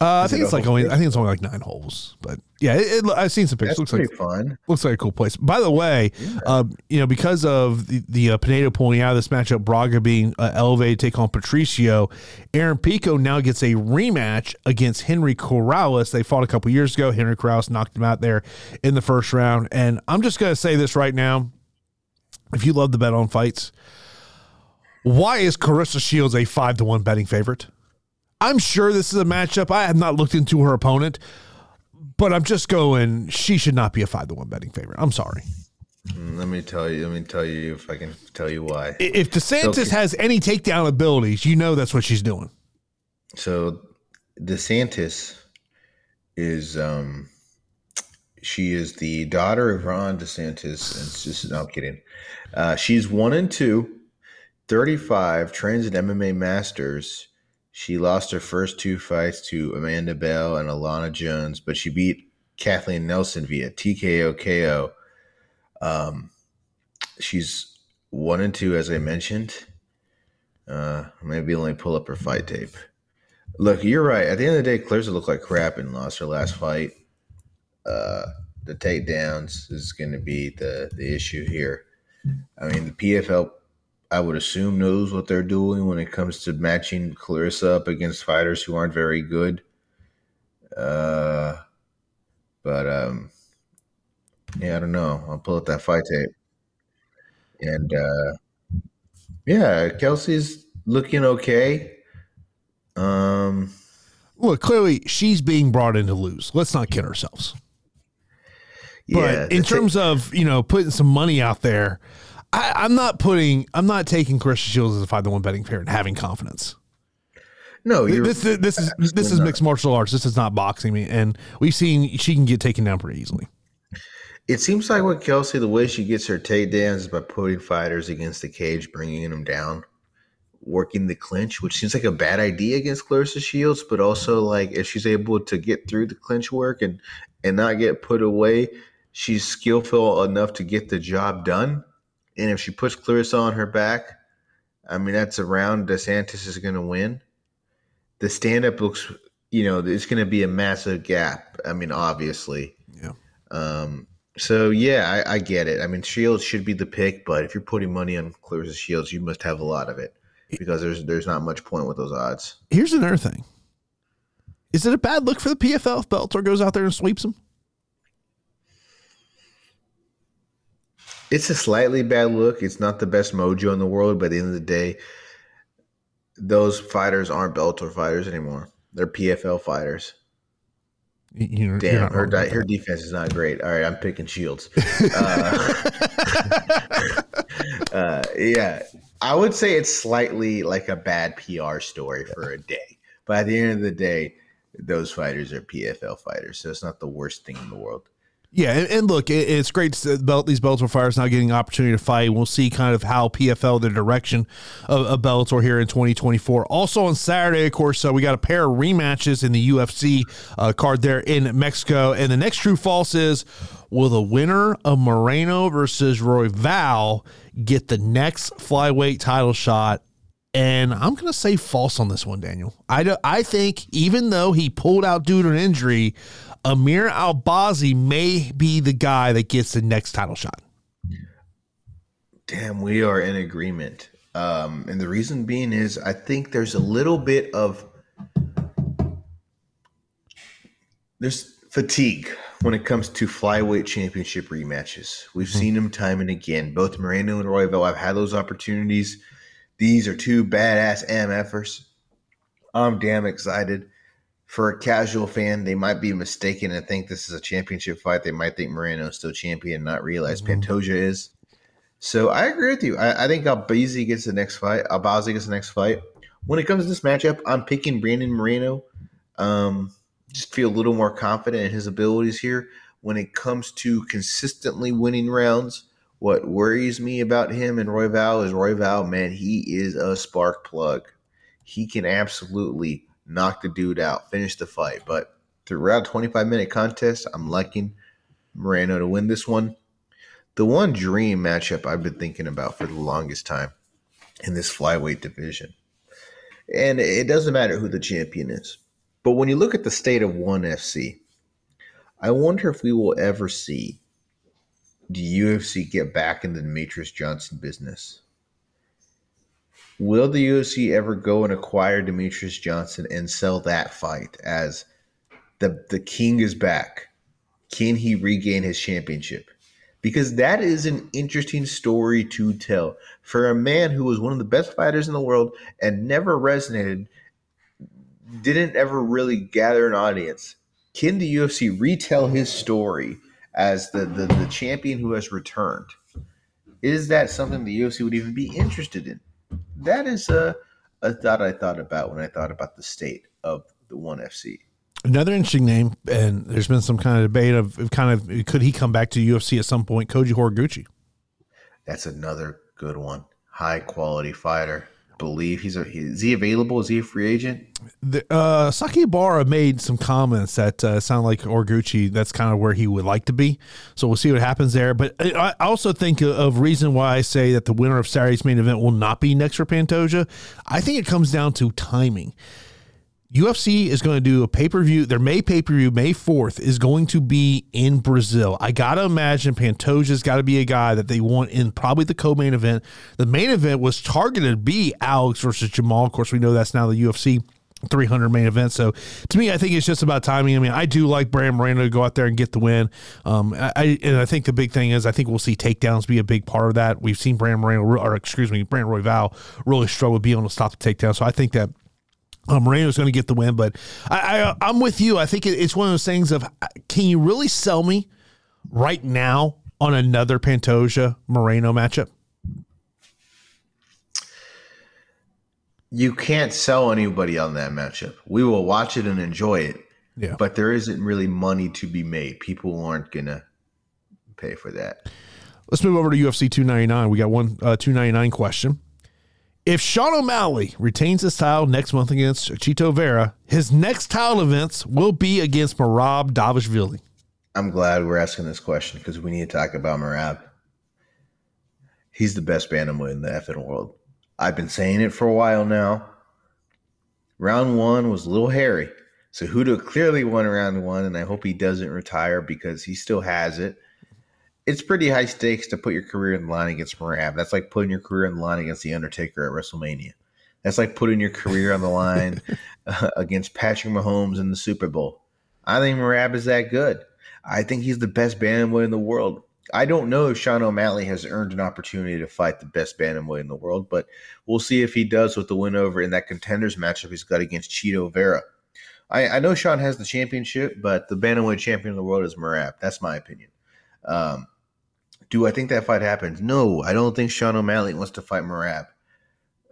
Uh, I think it it's like only? I think it's only like nine holes, but yeah, it, it, I've seen some pictures. That's Looks like pretty fun. looks like a cool place. By the way, uh, you know, because of the, the uh, Pinedo pulling out of this matchup, Braga being uh, elevated to take on Patricio, Aaron Pico now gets a rematch against Henry Corrales. They fought a couple years ago. Henry Corrales knocked him out there in the first round. And I'm just going to say this right now. If you love the bet on fights, why is Claressa Shields a five to one betting favorite? I'm sure this is a matchup. I have not looked into her opponent, but I'm just going. She should not be a five to one betting favorite. I'm sorry. Mm, Let me tell you. Let me tell you if I can tell you why. If DeSantis So- has any takedown abilities, you know that's what she's doing. So DeSantis is um she is the daughter of Ron DeSantis. And just no I'm kidding. Uh, she's one and two, 35, trains at MMA Masters. She lost her first two fights to Amanda Bell and Alana Jones, but she beat Kathleen Nelson via TKO KO. Um, she's one and two, as I mentioned. Uh, maybe only pull up her fight tape. Look, you're right. At the end of the day, Claressa looked like crap and lost her last fight. Uh, the takedowns is going to be the the issue here. I mean, the PFL, I would assume, knows what they're doing when it comes to matching Claressa up against fighters who aren't very good. Uh, but um, yeah, I don't know. I'll pull up that fight tape, and uh, yeah, Kelsey's looking okay. Um. Look, clearly she's being brought in to lose. Let's not kid ourselves. But in terms of you know putting some money out there, I, I'm not putting. I'm not taking Claressa Shields as a five to one betting favorite and having confidence. no, you're This this, this is this is mixed martial arts. This is not boxing. Me. And we've seen she can get taken down pretty easily. It seems like with Kelsey, the way she gets her takedowns is by putting fighters against the cage, bringing them down, working the clinch, which seems like a bad idea against Claressa Shields. But also, like if she's able to get through the clinch work and and not get put away, she's skillful enough to get the job done. And if she puts Claressa on her back, I mean that's a round DeSantis is going to win. The stand up looks, you know, it's going to be a massive gap. I mean, obviously. Yeah. Um, so yeah, I, I get it. I mean, Shields should be the pick, but if you're putting money on Claressa Shields, you must have a lot of it because there's there's not much point with those odds. Here's another thing. Is it a bad look for the PFL if Bellator goes out there and sweeps them? It's a slightly bad look. It's not the best mojo in the world, but at the end of the day, those fighters aren't Bellator fighters anymore. They're PFL fighters. You- you're- you're Damn, her di- her defense is not great. All right, I'm picking Shields. Uh, uh, yeah, I would say it's slightly like a bad PR story for a day, but at the end of the day, those fighters are PFL fighters, so it's not the worst thing in the world. Yeah, and, look, it, it's great to belt these Bellator fighters now getting an opportunity to fight. We'll see kind of how PFL the direction of, of Bellator here in 2024. Also on Saturday, of course, uh, we got a pair of rematches in the UFC uh, card there in Mexico, and the next true false is will the winner of Moreno versus Royval get the next flyweight title shot and I'm going to say false on this one, Daniel. I, do, I think even though he pulled out due to an injury, Amir Albazi may be the guy that gets the next title shot. Damn, we are in agreement. Um, and the reason being is I think there's a little bit of there's fatigue when it comes to flyweight championship rematches. We've mm-hmm. seen them time and again. Both Moreno and Royval have had those opportunities. These are two badass MFers. I'm damn excited. For a casual fan, they might be mistaken and think this is a championship fight. They might think Moreno is still champion and not realize mm-hmm. Pantoja is. So I agree with you. I, I think Albazi gets the next fight. Albazi gets the next fight. When it comes to this matchup, I'm picking Brandon Moreno. Um, just feel a little more confident in his abilities here. When it comes to consistently winning rounds, what worries me about him and Royval is Royval, man, he is a spark plug. He can absolutely knock the dude out, finish the fight. But throughout 25 minute contest, I'm liking Moreno to win this one. The one dream matchup I've been thinking about for the longest time in this flyweight division. And it doesn't matter who the champion is. But when you look at the state of ONE FC, I wonder if we will ever see the UFC get back in the Demetrious Johnson business? Will the UFC ever go and acquire Demetrious Johnson and sell that fight as the the king is back? Can he regain his championship? Because that is an interesting story to tell for a man who was one of the best fighters in the world and never resonated, didn't ever really gather an audience. Can the UFC retell his story as the, the, the champion who has returned. Is that something the UFC would even be interested in? That is a, a thought I thought about when I thought about the state of the ONE FC. Another interesting name, and there's been some kind of debate of kind of could he come back to UFC at some point? Koji Horiguchi. That's another good one. High quality fighter believe he's a is he available? Is he a free agent? The, uh, Sakakibara made some comments that uh, sound like Horiguchi. That's kind of where he would like to be. So we'll see what happens there. But I also think of reason why I say that the winner of Saturday's main event will not be next for Pantoja. I think it comes down to timing. UFC is going to do a pay per view. Their May pay per view, May 4th, is going to be in Brazil. I got to imagine Pantoja's got to be a guy that they want in probably the co main event. The main event was targeted to be Alex versus Jamahal. Of course, we know that's now the UFC 300 main event. So to me, I think it's just about timing. I mean, I do like Brand Moreno to go out there and get the win. Um, I and I think the big thing is I think we'll see takedowns be a big part of that. We've seen Brand Moreno or excuse me, Brand Royval really struggle with being able to stop the takedown. So I think that uh, Moreno's going to get the win, but I, I am with you. I think it's one of those things of can you really sell me right now on another Pantoja Moreno matchup? You can't sell anybody on that matchup. We will watch it and enjoy it. Yeah. But there isn't really money to be made. People aren't gonna pay for that. Let's move over to UFC 299. We got one uh, 299 question. If Sean O'Malley retains his title next month against Chito Vera, his next title events will be against Merab Dvalishvili. I'm glad we're asking this question because we need to talk about Merab. He's the best bantamweight in the effing world. I've been saying it for a while now. Round one was a little hairy. So Cejudo clearly won round one, and I hope he doesn't retire because he still has it it's pretty high stakes to put your career in line against Merab. That's like putting your career in line against The Undertaker at WrestleMania. That's like putting your career on the line uh, against Patrick Mahomes in the Super Bowl. I think Merab is that good. I think he's the best bantamweight in the world. I don't know if Sean O'Malley has earned an opportunity to fight the best bantamweight in the world, but we'll see if he does with the win over in that contenders matchup he's got against Chito Vera. I, I know Sean has the championship, but the bantamweight champion of the world is Merab. That's my opinion. Um, do I think that fight happens? No, I don't think Sean O'Malley wants to fight Merab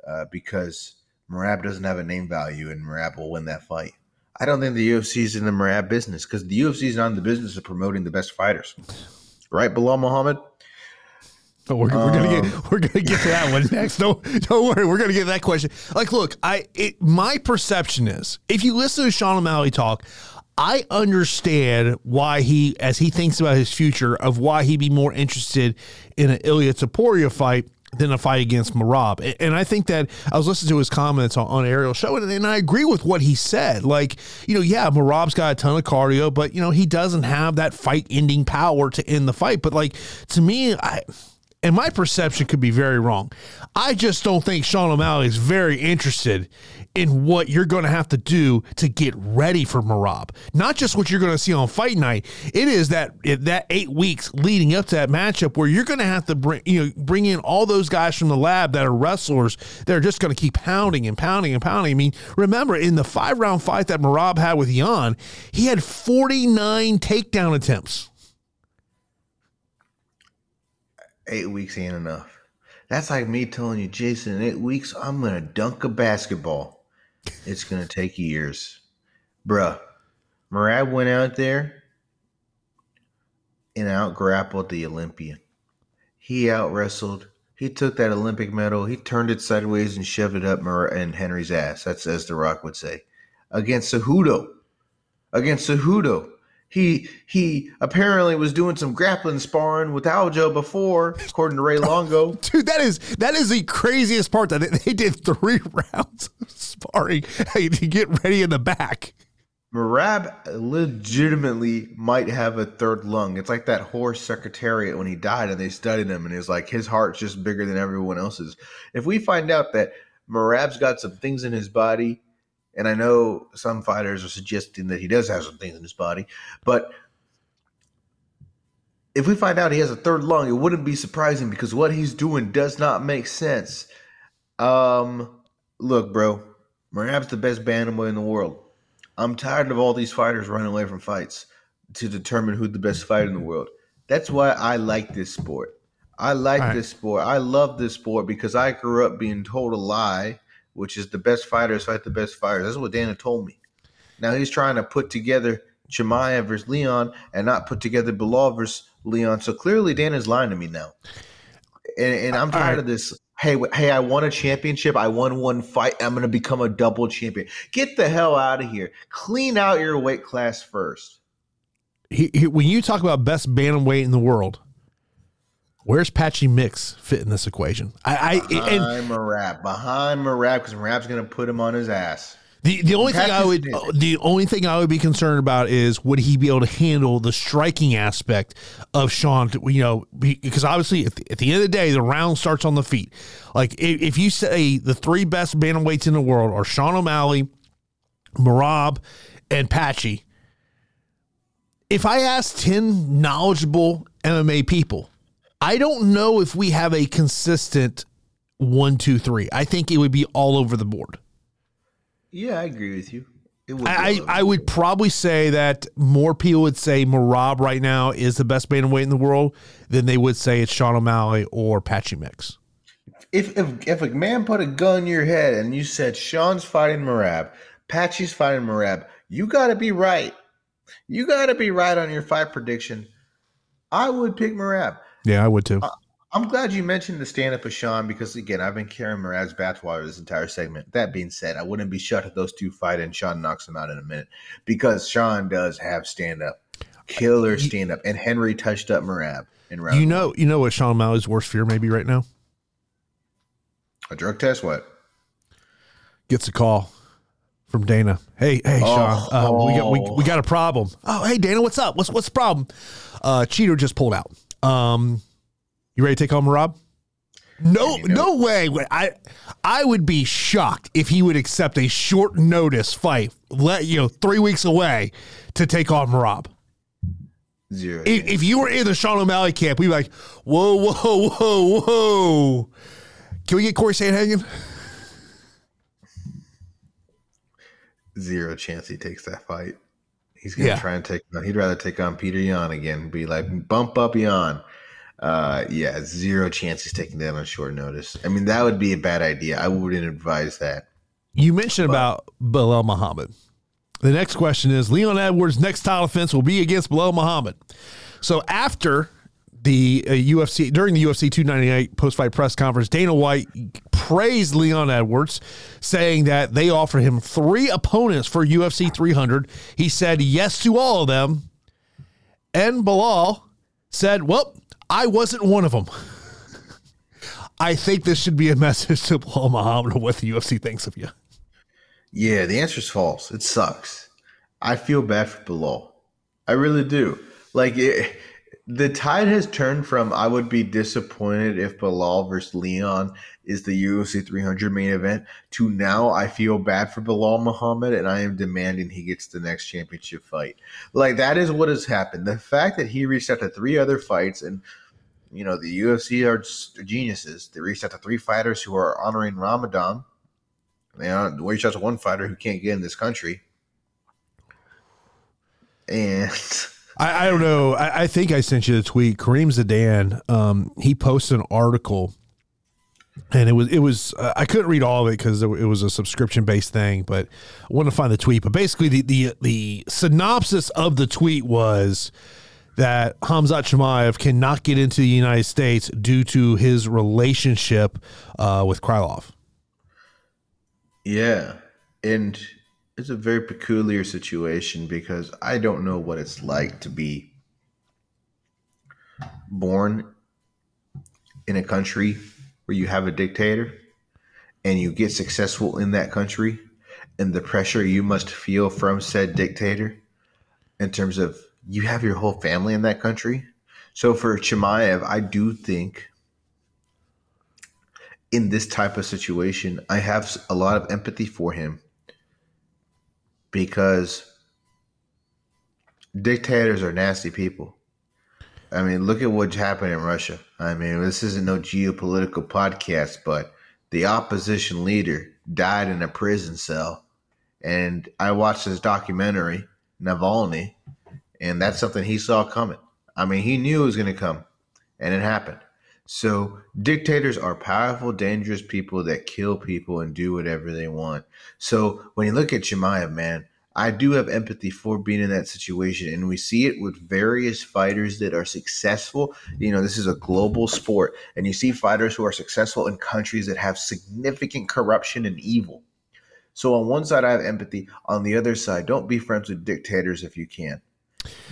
uh, because Merab doesn't have a name value and Merab will win that fight. I don't think the UFC is in the Merab business because the UFC is not in the business of promoting the best fighters. Right, Belal Muhammad? Oh, we're, we're gonna get we're gonna get to that one next. Don't don't worry, we're gonna get that question. Like, look, I it, my perception is if you listen to Sean O'Malley talk, I understand why he, as he thinks about his future, of why he'd be more interested in an Ilia Topuria fight than a fight against Merab. And I think that I was listening to his comments on, on Ariel's show, and, and I agree with what he said. Like, you know, yeah, Merab's got a ton of cardio, but, you know, he doesn't have that fight ending power to end the fight. But, like, to me, I and my perception could be very wrong. I just don't think Sean O'Malley is very interested in what you're going to have to do to get ready for Merab. Not just what you're going to see on fight night. It is that that eight weeks leading up to that matchup where you're going to have to bring you know bring in all those guys from the lab that are wrestlers that are just going to keep pounding and pounding and pounding. I mean, remember in the five round fight that Merab had with Yan, he had 49 takedown attempts. eight weeks ain't enough. That's like me telling you, Jason, in eight weeks, I'm going to dunk a basketball. It's to take years. Bruh, Merab went out there and out grappled the Olympian. He out wrestled. He took that Olympic medal, he turned it sideways and shoved it up in Henry's ass. That's as The Rock would say. Against Cejudo. Against Cejudo. He he apparently was doing some grappling sparring with Aljo before, according to Ray Longo. Dude, that is that is the craziest part. That they did three rounds of sparring to get ready in the back. Merab legitimately might have a third lung. It's like that horse secretariat when he died and they studied him and it's like his heart's just bigger than everyone else's. If we find out that Merab's got some things in his body and I know some fighters are suggesting that he does have some things in his body, but if we find out he has a third lung, it wouldn't be surprising because what he's doing does not make sense. Um, look, bro, Merab's the best bantamweight in the world. I'm tired of all these fighters running away from fights to determine who the best fighter in the world. That's why I like this sport. I like right. this sport. I love this sport because I grew up being told a lie which is the best fighters fight the best fighters. That's what Dana told me. Now he's trying to put together Chimaev versus Leon and not put together Belal versus Leon. So clearly Dana's lying to me now. And, and I'm tired right. of this. Hey, hey, I won a championship. I won one fight. I'm going to become a double champion. Get the hell out of here. Clean out your weight class first. He, he, when you talk about best bantamweight in the world, Where's Patchy Mix fit in this equation? I, I behind and, Merab, behind Merab, because Merab's going to put him on his ass. The the only thing I would the only thing I would be concerned about is would he be able to handle the striking aspect of Sean? You know, because obviously at the, at the end of the day, the round starts on the feet. Like if, if you say the three best bantamweights in the world are Sean O'Malley, Merab, and Patchy. If I ask ten knowledgeable MMA people I don't know if we have a consistent one, two, three. I think it would be all over the board. Yeah, I agree with you. I, I would probably say that more people would say Merab right now is the best bantamweight in the world than they would say it's Sean O'Malley or Patchy Mix. If, if if a man put a gun in your head and you said Sean's fighting Merab, Patchy's fighting Merab, you got to be right. You got to be right on your fight prediction. I would pick Merab. Yeah, I would too. Uh, I'm glad you mentioned the stand up of Sean because again, I've been carrying Merab's bathwater this entire segment. That being said, I wouldn't be shocked if those two fight and Sean knocks him out in a minute because Sean does have stand up, killer stand up, and Henry touched up Merab in round. You know, one. you know what Sean O'Malley's worst fear maybe right now? A drug test. What? Gets a call from Dana. Hey, hey, oh, Sean, uh, we got we, we got a problem. Oh, hey, Dana, what's up? What's what's the problem? Uh, Cheater just pulled out. Um, you ready to take home, Rob? No, no way. I I would be shocked if he would accept a short notice fight, let you know, three weeks away to take on Rob. Zero. If, if, you were in the Sean O'Malley camp, we'd be like, whoa, whoa, whoa, whoa. Can we get Corey Sandhagen? Zero chance he takes that fight. He's gonna yeah. try and take on. He'd rather take on Petr Yan again. Be like bump up Yan. Uh, yeah, zero chance he's taking that on short notice. I mean, that would be a bad idea. I wouldn't advise that. You mentioned but, about Belal Muhammad. The next question is Leon Edwards' next title defense will be against Belal Muhammad. So after the uh, UFC during the UFC 298 post fight press conference, Dana White praised Leon Edwards, saying that they offered him three opponents for UFC 300. He said yes to all of them, and Belal said, "Well, I wasn't one of them." I think this should be a message to Belal Muhammad what the UFC thinks of you. Yeah, the answer is false. It sucks. I feel bad for Belal. I really do. Like it, the tide has turned from I would be disappointed if Belal versus Leon is the UFC 300 main event to now I feel bad for Belal Muhammad and I am demanding he gets the next championship fight. Like that is what has happened. The fact that he reached out to three other fights and you know the UFC are geniuses. They reached out to three fighters who are honoring Ramadan. They reached out to one fighter who can't get in this country. And I, I don't know. I, I, think I sent you the tweet. Karim Zidan, um, he posted an article, and it was it was uh, I couldn't read all of it because it, was a subscription based thing, but I want to find the tweet. But basically, the the the synopsis of the tweet was that Hamzat Chimaev cannot get into the United States due to his relationship uh, with Kadyrov. Yeah, and it's a very peculiar situation because I don't know what it's like to be born in a country where you have a dictator and you get successful in that country and the pressure you must feel from said dictator in terms of you have your whole family in that country. So for Chimaev, I do think in this type of situation, I have a lot of empathy for him because dictators are nasty people. I mean, look at what happened in Russia. I mean, this isn't no geopolitical podcast, but the opposition leader died in a prison cell. And I watched this documentary, Navalny, and that's something he saw coming. I mean, he knew it was going to come, and it happened. So, dictators are powerful, dangerous people that kill people and do whatever they want. So, when you look at Chimaev, man, I do have empathy for being in that situation. And we see it with various fighters that are successful. You know, this is a global sport. And you see fighters who are successful in countries that have significant corruption and evil. So, on one side, I have empathy. On the other side, don't be friends with dictators if you can.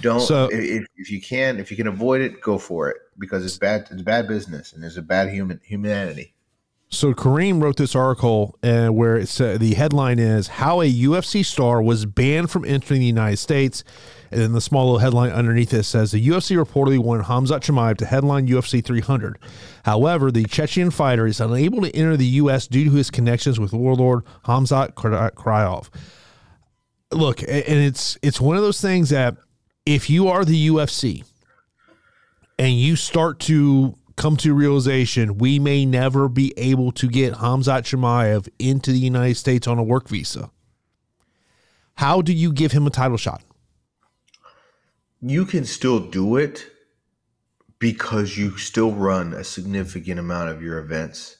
Don't so, if, if you can if you can avoid it, go for it because it's bad. It's bad business and there's a bad human humanity. So Karim wrote this article uh, where it said the headline is "How a UFC star was banned from entering the United States," and then the small little headline underneath it says the UFC reportedly wanted Hamzat Chimaev to headline UFC 300. However, the Chechen fighter is unable to enter the U.S. due to his connections with warlord Hamzat Kadyrov. Look, and it's it's one of those things that if you are the UFC and you start to come to realization we may never be able to get Hamzat Chimaev into the United States on a work visa, how do you give him a title shot? You can still do it because you still run a significant amount of your events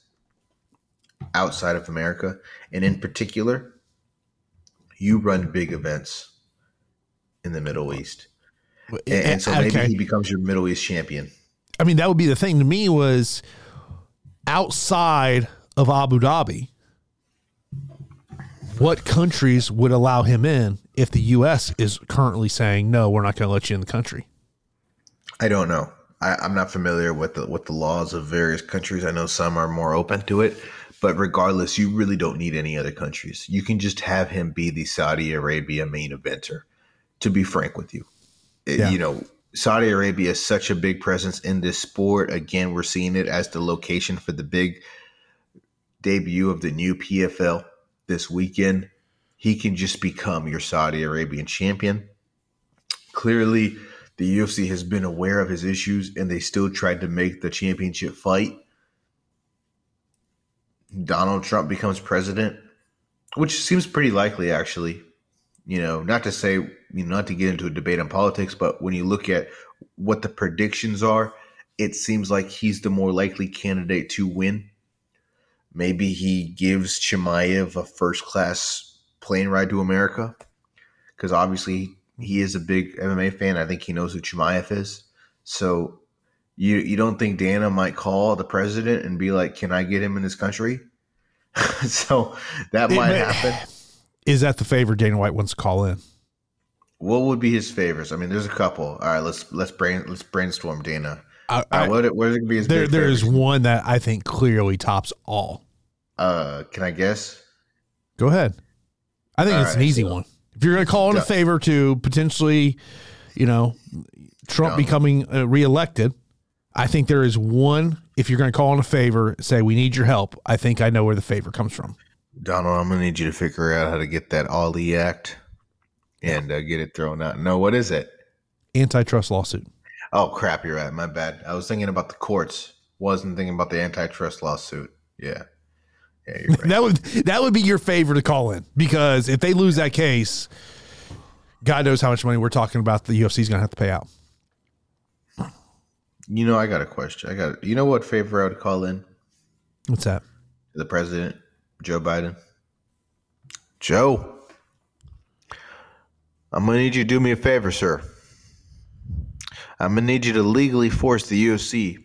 outside of America. And in particular, you run big events in the Middle East and, and so maybe okay. he becomes your Middle East champion. I mean, that would be the thing to me was outside of Abu Dhabi, what countries would allow him in if the U.S. is currently saying no, we're not going to let you in the country? I don't know. I, am not familiar with the with the laws of various countries. I know some are more open to it, but regardless, you really don't need any other countries. You can just have him be the Saudi Arabia main eventer. To be frank with you, Uh, yeah. you know, Saudi Arabia is such a big presence in this sport. Again, we're seeing it as the location for the big debut of the new PFL this weekend. He can just become your Saudi Arabian champion. Clearly, the UFC has been aware of his issues and they still tried to make the championship fight. Donald Trump becomes president, which seems pretty likely, actually you know, not to say, you know, not to get into a debate on politics, but when you look at what the predictions are, it seems like he's the more likely candidate to win. Maybe he gives Chimaev a first class plane ride to America. because obviously he is a big MMA fan. I think he knows who Chimaev is. So you you don't think Dana might call the president and be like, "Can I get him in this country?" so that It might may- happen. Is that the favor Dana White wants to call in? What would be his favors? I mean, there's a couple. All right, let's let's brain let's brainstorm, Dana. I, right, what it gonna be his there, there is one that I think clearly tops all. Uh, can I guess? Go ahead. I think All it's an easy so- one. If you're going to call in a favor to potentially, you know, Trump Yeah. becoming uh, reelected, I think there is one. If you're going to call in a favor, say we need your help. I think I know where the favor comes from. Donald, I'm gonna need you to figure out how to get that Ali Act and uh, get it thrown out. No, what is it? Antitrust lawsuit. Oh crap, you're right. My bad. I was thinking about the courts. Wasn't thinking about the antitrust lawsuit. Yeah, yeah, you're right. That would that would be your favor to call in because if they lose that case, God knows how much money we're talking about. The UFC is going to have to pay out. you know, I got a question. I got. You know what favor I would call in What's that? the president, Joe Biden. Joe, I'm gonna need you to do me a favor, sir. I'm gonna need you to legally force the UFC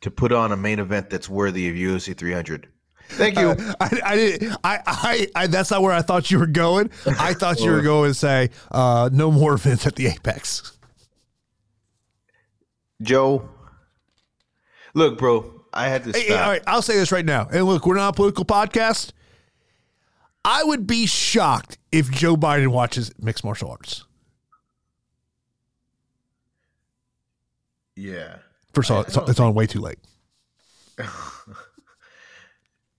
to put on a main event that's worthy of UFC 300. Thank you. I, I didn't. I, I, I. That's not where I thought you were going. I thought you were going to say uh, no more events at the Apex. Joe, look, bro, I had to stop. Hey, all right, I'll say this right now. And look, we're not a political podcast. I would be shocked if Joe Biden watches mixed martial arts. Yeah. First of all, it's, it's on way too late.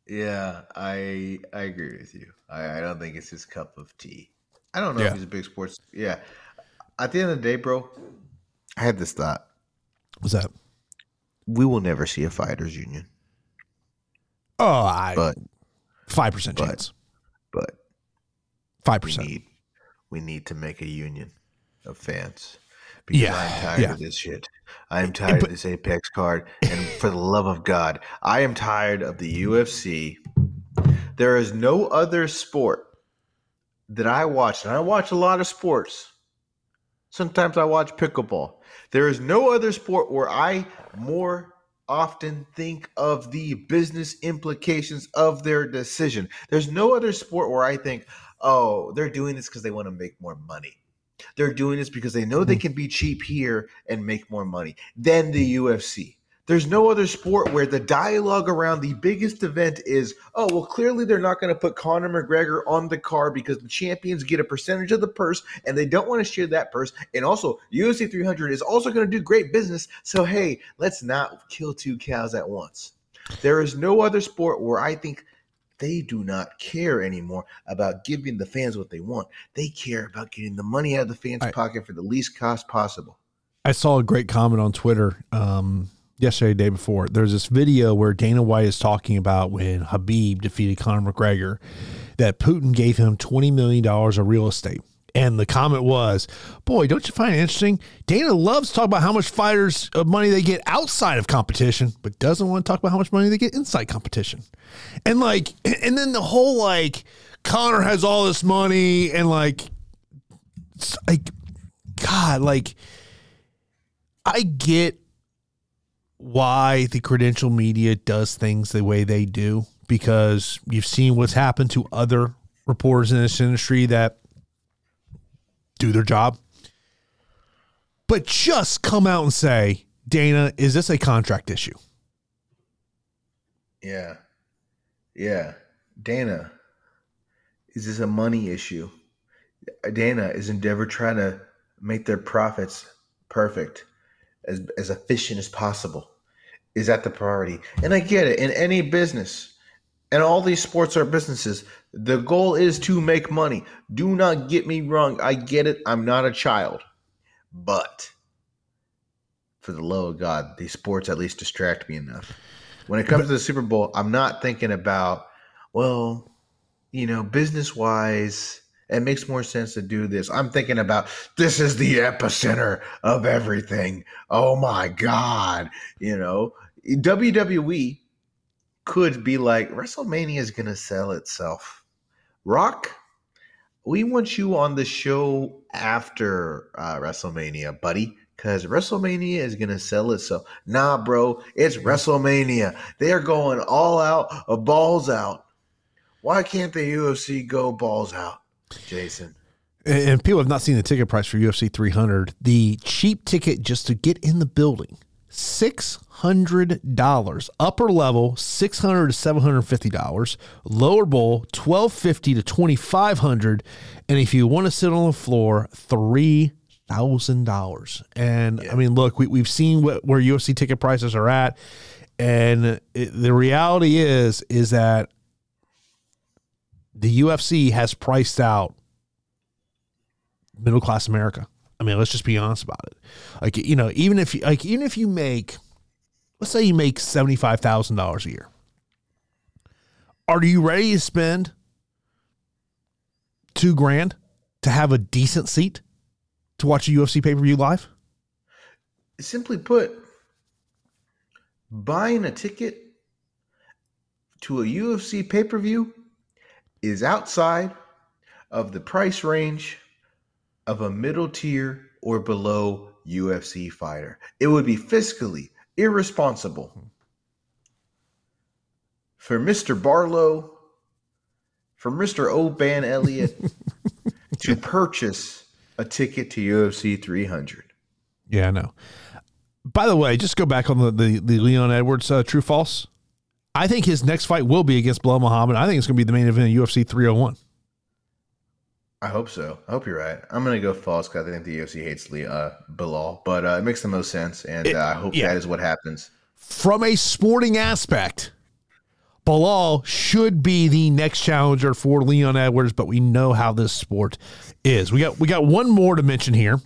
Yeah, I I agree with you. I, I don't think it's his cup of tea. I don't know Yeah. if he's a big sports. Yeah. At the end of the day, bro, I had this thought. What's that? We will never see a fighters union. Oh, I But five percent chance. but five percent. need we need to make a union of fans. Because Yeah, I'm tired yeah. of this shit. I am tired but- of this Apex card. And for the love of God, I am tired of the UFC. There is no other sport that I watch, and I watch a lot of sports. Sometimes I watch pickleball. There is no other sport where I more often think of the business implications of their decision. There's no other sport where I think, oh, they're doing this because they want to make more money. They're doing this because they know they hmm. can be cheap here and make more money than the UFC. There's no other sport where the dialogue around the biggest event is, oh, well, clearly they're not going to put Conor McGregor on the card because the champions get a percentage of the purse and they don't want to share that purse. And also, UFC 300 is also going to do great business. So, hey, let's not kill two cows at once. There is no other sport where I think they do not care anymore about giving the fans what they want. They care about getting the money out of the fans' I- pocket for the least cost possible. I saw a great comment on Twitter um, yesterday, day before. There's this video where Dana White is talking about when Khabib defeated Conor McGregor, that Putin gave him $20 million of real estate. And the comment was, boy, don't you find it interesting? Dana loves to talk about how much fighters of money they get outside of competition, but doesn't want to talk about how much money they get inside competition. And like, and then the whole like, Conor has all this money and like, like, God, like, I get why the credential media does things the way they do because you've seen what's happened to other reporters in this industry that do their job. But just come out and say, Dana, is this a contract issue? Yeah. Yeah. Dana, is this a money issue? Dana, is Endeavor trying to make their profits perfect, as, as efficient as possible? Is that the priority? And I get it. In any business, and all these sports are businesses, the goal is to make money. Do not get me wrong. I get it. I'm not a child. But for the love of God, these sports at least distract me enough. When it comes to the Super Bowl, I'm not thinking about, well, you know, business wise, it makes more sense to do this. I'm thinking about this is the epicenter of everything. Oh my God. You know, WWE could be like, WrestleMania is going to sell itself. Rock, we want you on the show after uh, WrestleMania, buddy, because WrestleMania is gonna sell itself. Nah, bro, it's WrestleMania. They are going all out, uh, balls out. Why can't the UFC go balls out, Jason? And people have not seen the ticket price for UFC 300. The cheap ticket just to get in the building, six hundred dollars. Upper level, six hundred to seven hundred fifty dollars. Lower bowl, twelve fifty to twenty five hundred. And if you want to sit on the floor, three thousand dollars. And I mean, look, we we've seen what, where UFC ticket prices are at, and it, the reality is is that the UFC has priced out middle class America. I mean, let's just be honest about it. Like you know, even if you like, even if you make, let's say you make seventy five thousand dollars a year, are you ready to spend two grand to have a decent seat to watch a UFC pay per view live? Simply put, buying a ticket to a UFC pay per view is outside of the price range of a middle tier or below UFC fighter. It would be fiscally irresponsible for Mr. Barlow, for Mr. Oban Elliott to purchase a ticket to UFC 300. Yeah, I know. By the way, just go back on the the, the Leon Edwards uh, true false. I think his next fight will be against Belal Muhammad. I think it's going to be the main event of UFC 301. I hope so. I hope you're right. I'm gonna go false because I think the UFC hates Lee, uh, Belal, but uh, it makes the most sense, and It- uh, I hope yeah. that is what happens. From a sporting aspect, Belal should be the next challenger for Leon Edwards, but we know how this sport is. We got we got one more to mention here.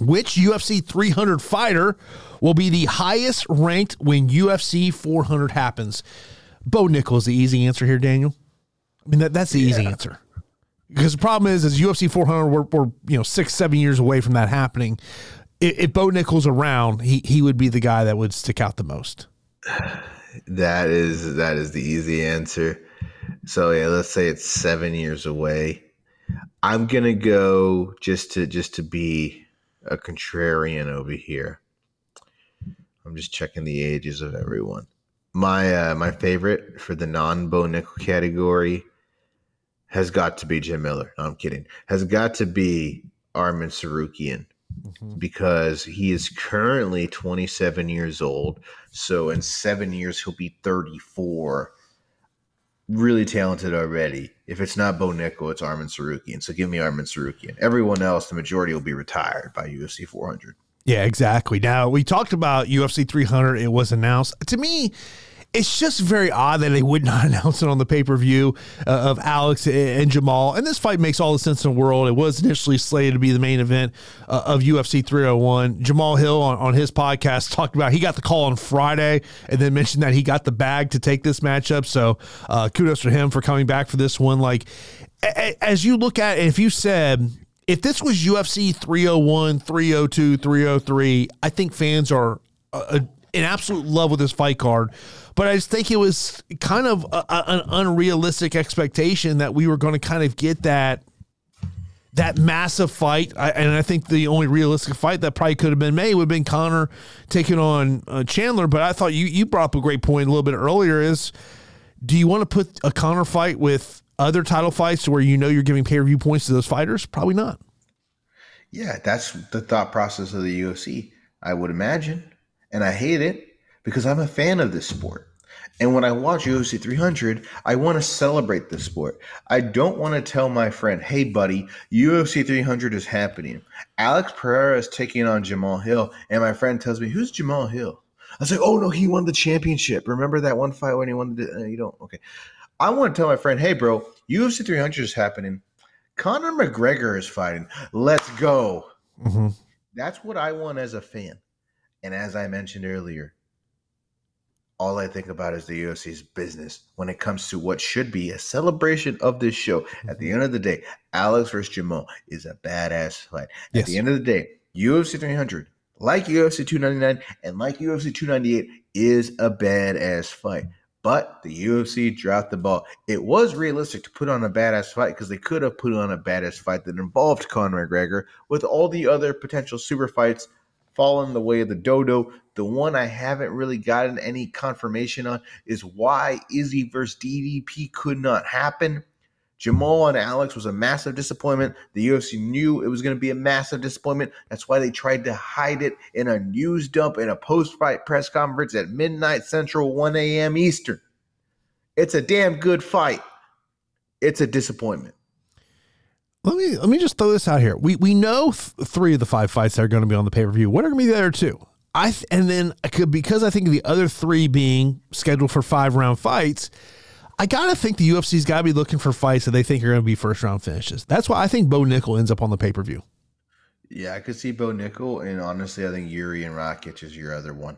Which UFC 300 fighter will be the highest ranked when UFC 400 happens? Bo Nickal, the easy answer here, Daniel. I mean that that's the easy answer. Because the problem is, is UFC 400, we're, we're you know six, seven years away from that happening. If, if Bo Nickal around, he he would be the guy that would stick out the most. That is that is the easy answer. So yeah, let's say it's seven years away. I'm gonna go just to just to be a contrarian over here. I'm just checking the ages of everyone. My uh, my favorite for the non Bo Nickal category has got to be Jim Miller. No, I'm kidding. Has got to be Arman Tsarukyan mm-hmm. because he is currently 27 years old. So in seven years, he'll be 34. Really talented already. If it's not Bo Nickal, it's Arman Tsarukyan. So give me Arman Tsarukyan. Everyone else, the majority will be retired by UFC 400. Yeah, exactly. Now we talked about UFC 300. It was announced. To me, it's just very odd that they would not announce it on the pay per view uh, of Alex and Jamahal. And this fight makes all the sense in the world. It was initially slated to be the main event uh, of UFC 301. Jamahal Hill on, on his podcast talked about he got the call on Friday and then mentioned that he got the bag to take this matchup. So uh, kudos to him for coming back for this one. Like a- a- as you look at, it, if you said if this was UFC 301, 302, 303, I think fans are uh, in absolute love with this fight card. But I just think it was kind of a, a- an unrealistic expectation that we were going to kind of get that that massive fight. I, and I think the only realistic fight that probably could have been made would have been Conor taking on uh, Chandler. But I thought you you brought up a great point a little bit earlier. Is do you want to put a Conor fight with other title fights where you know you're giving pay per view points to those fighters? Probably not. Yeah, that's the thought process of the UFC, I would imagine. And I hate it because I'm a fan of this sport. And when I watch UFC 300, I want to celebrate this sport. I don't want to tell my friend, hey, buddy, UFC 300 is happening. Alex Pereira is taking on Jamahal Hill. And my friend tells me, who's Jamahal Hill? I say, oh, no, he won the championship. Remember that one fight when he won the. Uh, you don't? Okay. I want to tell my friend, hey, bro, UFC 300 is happening. Conor McGregor is fighting. Let's go. Mm-hmm. That's what I want as a fan. And as I mentioned earlier, all I think about is the UFC's business when it comes to what should be a celebration of this show. At the mm-hmm. end of the day, Alex versus Jamahal is a badass fight. At Yes. the end of the day, UFC 300, like UFC 299 and like UFC 298, is a badass fight. But the UFC dropped the ball. It was realistic to put on a badass fight because they could have put on a badass fight that involved Conor McGregor with all the other potential super fights falling the way of the dodo. The one I haven't really gotten any confirmation on is why Izzy versus DDP could not happen. Jamahal and Alex was a massive disappointment. The UFC knew it was going to be a massive disappointment. That's why they tried to hide it in a news dump in a post fight press conference at midnight Central, 1 a.m. Eastern. It's a damn good fight. It's a disappointment. Let me let me just throw this out here. We we know th- three of the five fights that are going to be on the pay per view. What are going to be the other two? I th- and then I could because I think the other three being scheduled for five round fights. I gotta think the UFC's got to be looking for fights that they think are going to be first round finishes. That's why I think Bo Nickal ends up on the pay per view. Yeah, I could see Bo Nickal, and honestly, I think Jiri and Rakic is your other one.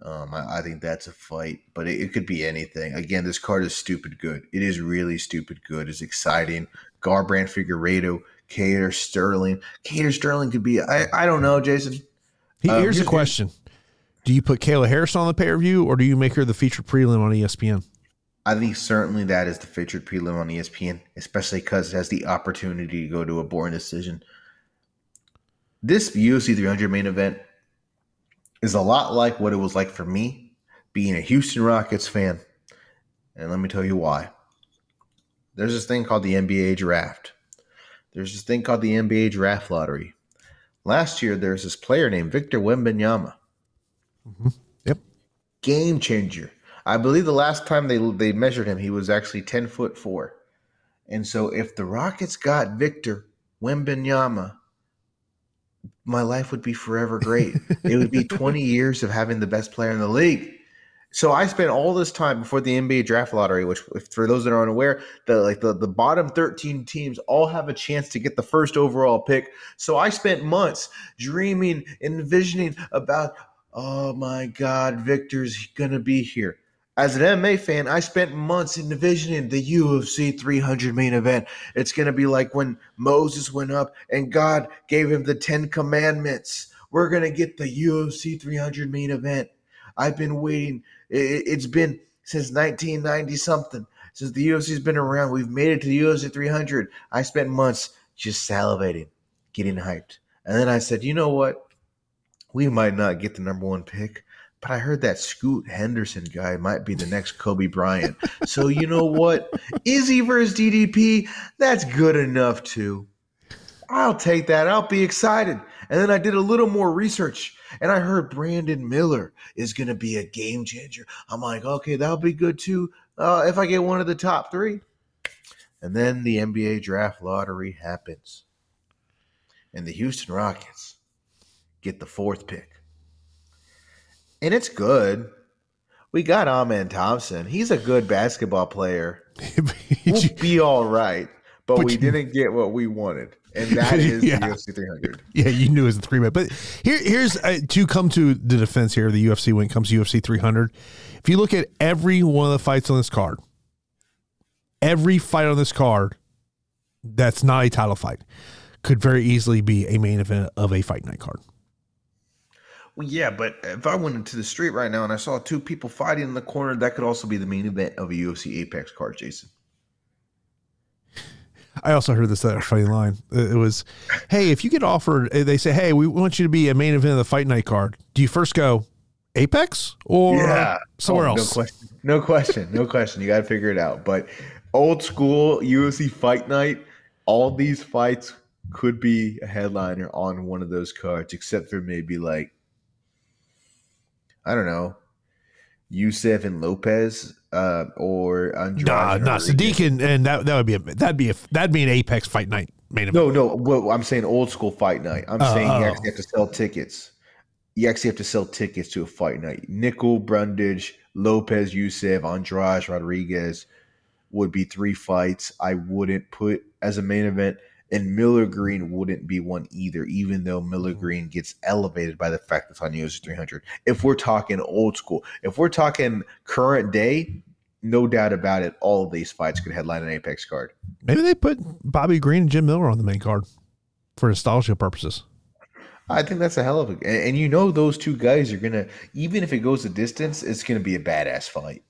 Um, I, I, think that's a fight, but it, it, could be anything. Again, this card is stupid good. It is really stupid good. It's exciting. Garbrandt Figueiredo, Kattar Sterling. Kattar Sterling could be. I, I don't know, Jason. Um, here's a question: Do you put Kayla Harrison on the pay per view, or do you make her the featured prelim on ESPN? I think certainly that is the featured prelim on ESPN, especially because it has the opportunity to go to a boring decision. This UFC 300 main event is a lot like what it was like for me being a Houston Rockets fan. And let me tell you why. There's this thing called the NBA draft. There's this thing called the NBA draft lottery. Last year, there's this player named Victor Wembanyama. Mm-hmm. Yep. Game changer I believe the last time they they measured him, he was actually ten foot four. And so, if the Rockets got Victor Wembanyama, my life would be forever great. it would be 20 years of having the best player in the league. So I spent all this time before the NBA draft lottery, which for those that are unaware, the like the, the bottom 13 teams all have a chance to get the first overall pick. So I spent months dreaming, and envisioning about, oh my God, Victor's gonna be here. As an MMA fan, I spent months envisioning the UFC 300 main event. It's going to be like when Moses went up and God gave him the 10 commandments. We're going to get the UFC 300 main event. I've been waiting. It's been since 1990 something. Since the UFC's been around, we've made it to the UFC 300. I spent months just salivating, getting hyped. And then I said, you know what? We might not get the number one pick, but I heard that Scoot Henderson guy might be the next Kobe Bryant. So you know what? Izzy versus DDP, that's good enough too. I'll take that. I'll be excited. And then I did a little more research and I heard Brandon Miller is going to be a game changer. I'm like, okay, that'll be good too uh, if I get one of the top three. And then the NBA draft lottery happens. And the Houston Rockets get the fourth pick and it's good. We got Amen Thompson. He's a good basketball player. we'll be all right, but, but we you, didn't get what we wanted, and that is yeah. the UFC 300. Yeah, you knew it was a three man. But here, here's uh, to come to the defense here. The UFC when it comes to UFC 300. If you look at every one of the fights on this card, every fight on this card that's not a title fight could very easily be a main event of a fight night card. Well, yeah, but if I went into the street right now and I saw two people fighting in the corner, that could also be the main event of a UFC Apex card, Jason. I also heard this that funny line. It was, "Hey, if you get offered, eh, they say, hey, we want you to be a main event of the fight night card. Do you first go Apex or yeah. somewhere oh, else?" No question. No question. No question. You got to figure it out. But old school UFC fight night, all these fights could be a headliner on one of those cards, except for maybe like I don't know, Yusuff and Lopes, uh, or Andrade. Nah, nah, Sodiq and, and that that would be a that'd be a that'd be an Apex fight night main event. No, no, well, I'm saying old school fight night. I'm uh, saying you actually have to sell tickets. You actually have to sell tickets to a fight night. Nickal, Brundage, Lopes, Yusuff, Andrade, Rodriguez would be three fights. I wouldn't put as a main event and Miller Green wouldn't be one either, even though Miller mm-hmm. Green gets elevated by the fact that it's on UFC 300. If we're talking old school, if we're talking current day, no doubt about it, all of these fights could headline an Apex card. Maybe they put Bobby Green and Jim Miller on the main card for nostalgia purposes. I think that's a hell of a, and, and you know those two guys are gonna, even if it goes a distance, it's gonna be a badass fight.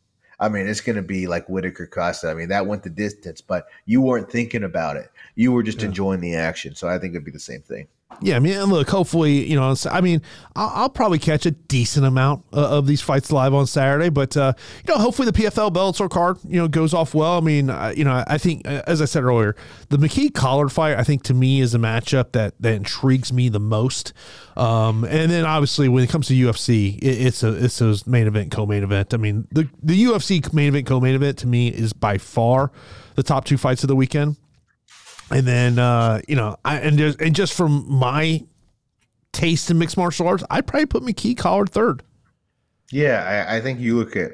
I mean, it's going to be like Whittaker Costa. I mean, that went the distance, but you weren't thinking about it. You were just yeah. enjoying the action. So I think it'd be the same thing. Yeah, I mean, look, hopefully, you know, I mean, I'll, I'll probably catch a decent amount uh, of these fights live on Saturday, but uh, you know, hopefully the PFL Bellator card, you know, goes off well. I mean, uh, you know, I think, uh, as I said earlier, the McKee Collard fight, I think to me is a matchup that that intrigues me the most. Um, and then obviously when it comes to UFC, it, it's a it's a main event, co-main event. I mean, the the UFC main event, co-main event to me is by far the top two fights of the weekend. And then uh, you know, I and just, and just from my taste in mixed martial arts, I'd probably put McKee Collard third. Yeah, I, I think you look at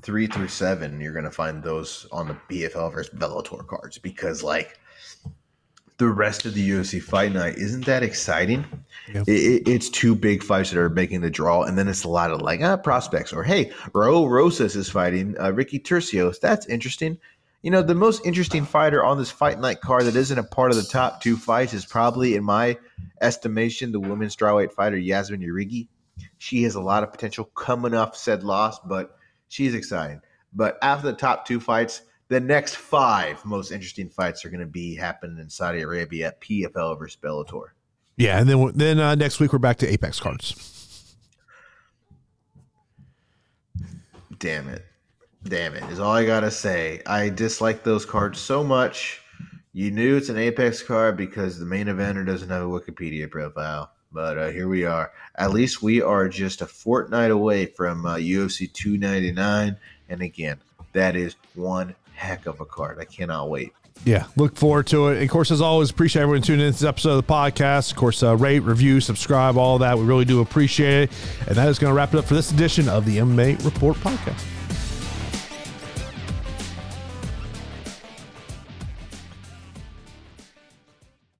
three through seven, you're gonna find those on the PFL versus Bellator cards because like the rest of the UFC fight night isn't that exciting. Yep. It, it's two big fights that are making the draw, and then it's a lot of like ah, prospects or hey, Raul Rosas is fighting uh, Ricky Turcios. That's interesting. You know, the most interesting fighter on this fight night card that isn't a part of the top two fights is probably, in my estimation, the women's strawweight fighter Yazmin Jauregui. She has a lot of potential coming off said loss, but she's exciting. But after the top two fights, the next five most interesting fights are going to be happening in Saudi Arabia at PFL versus Bellator. Yeah, and then then uh, next week we're back to Apex cards. Damn it. Damn it, is all I gotta say. I dislike those cards so much. You knew it's an Apex card because the main eventer doesn't have a Wikipedia profile. But uh, here we are. At least we are just a fortnight away from uh, UFC 299. And again, that is one heck of a card. I cannot wait. Yeah, look forward to it. And of course, as always, appreciate everyone tuning in to this episode of the podcast. Of course, uh, rate, review, subscribe, all that. We really do appreciate it. And that is going to wrap it up for this edition of the MMA Report podcast.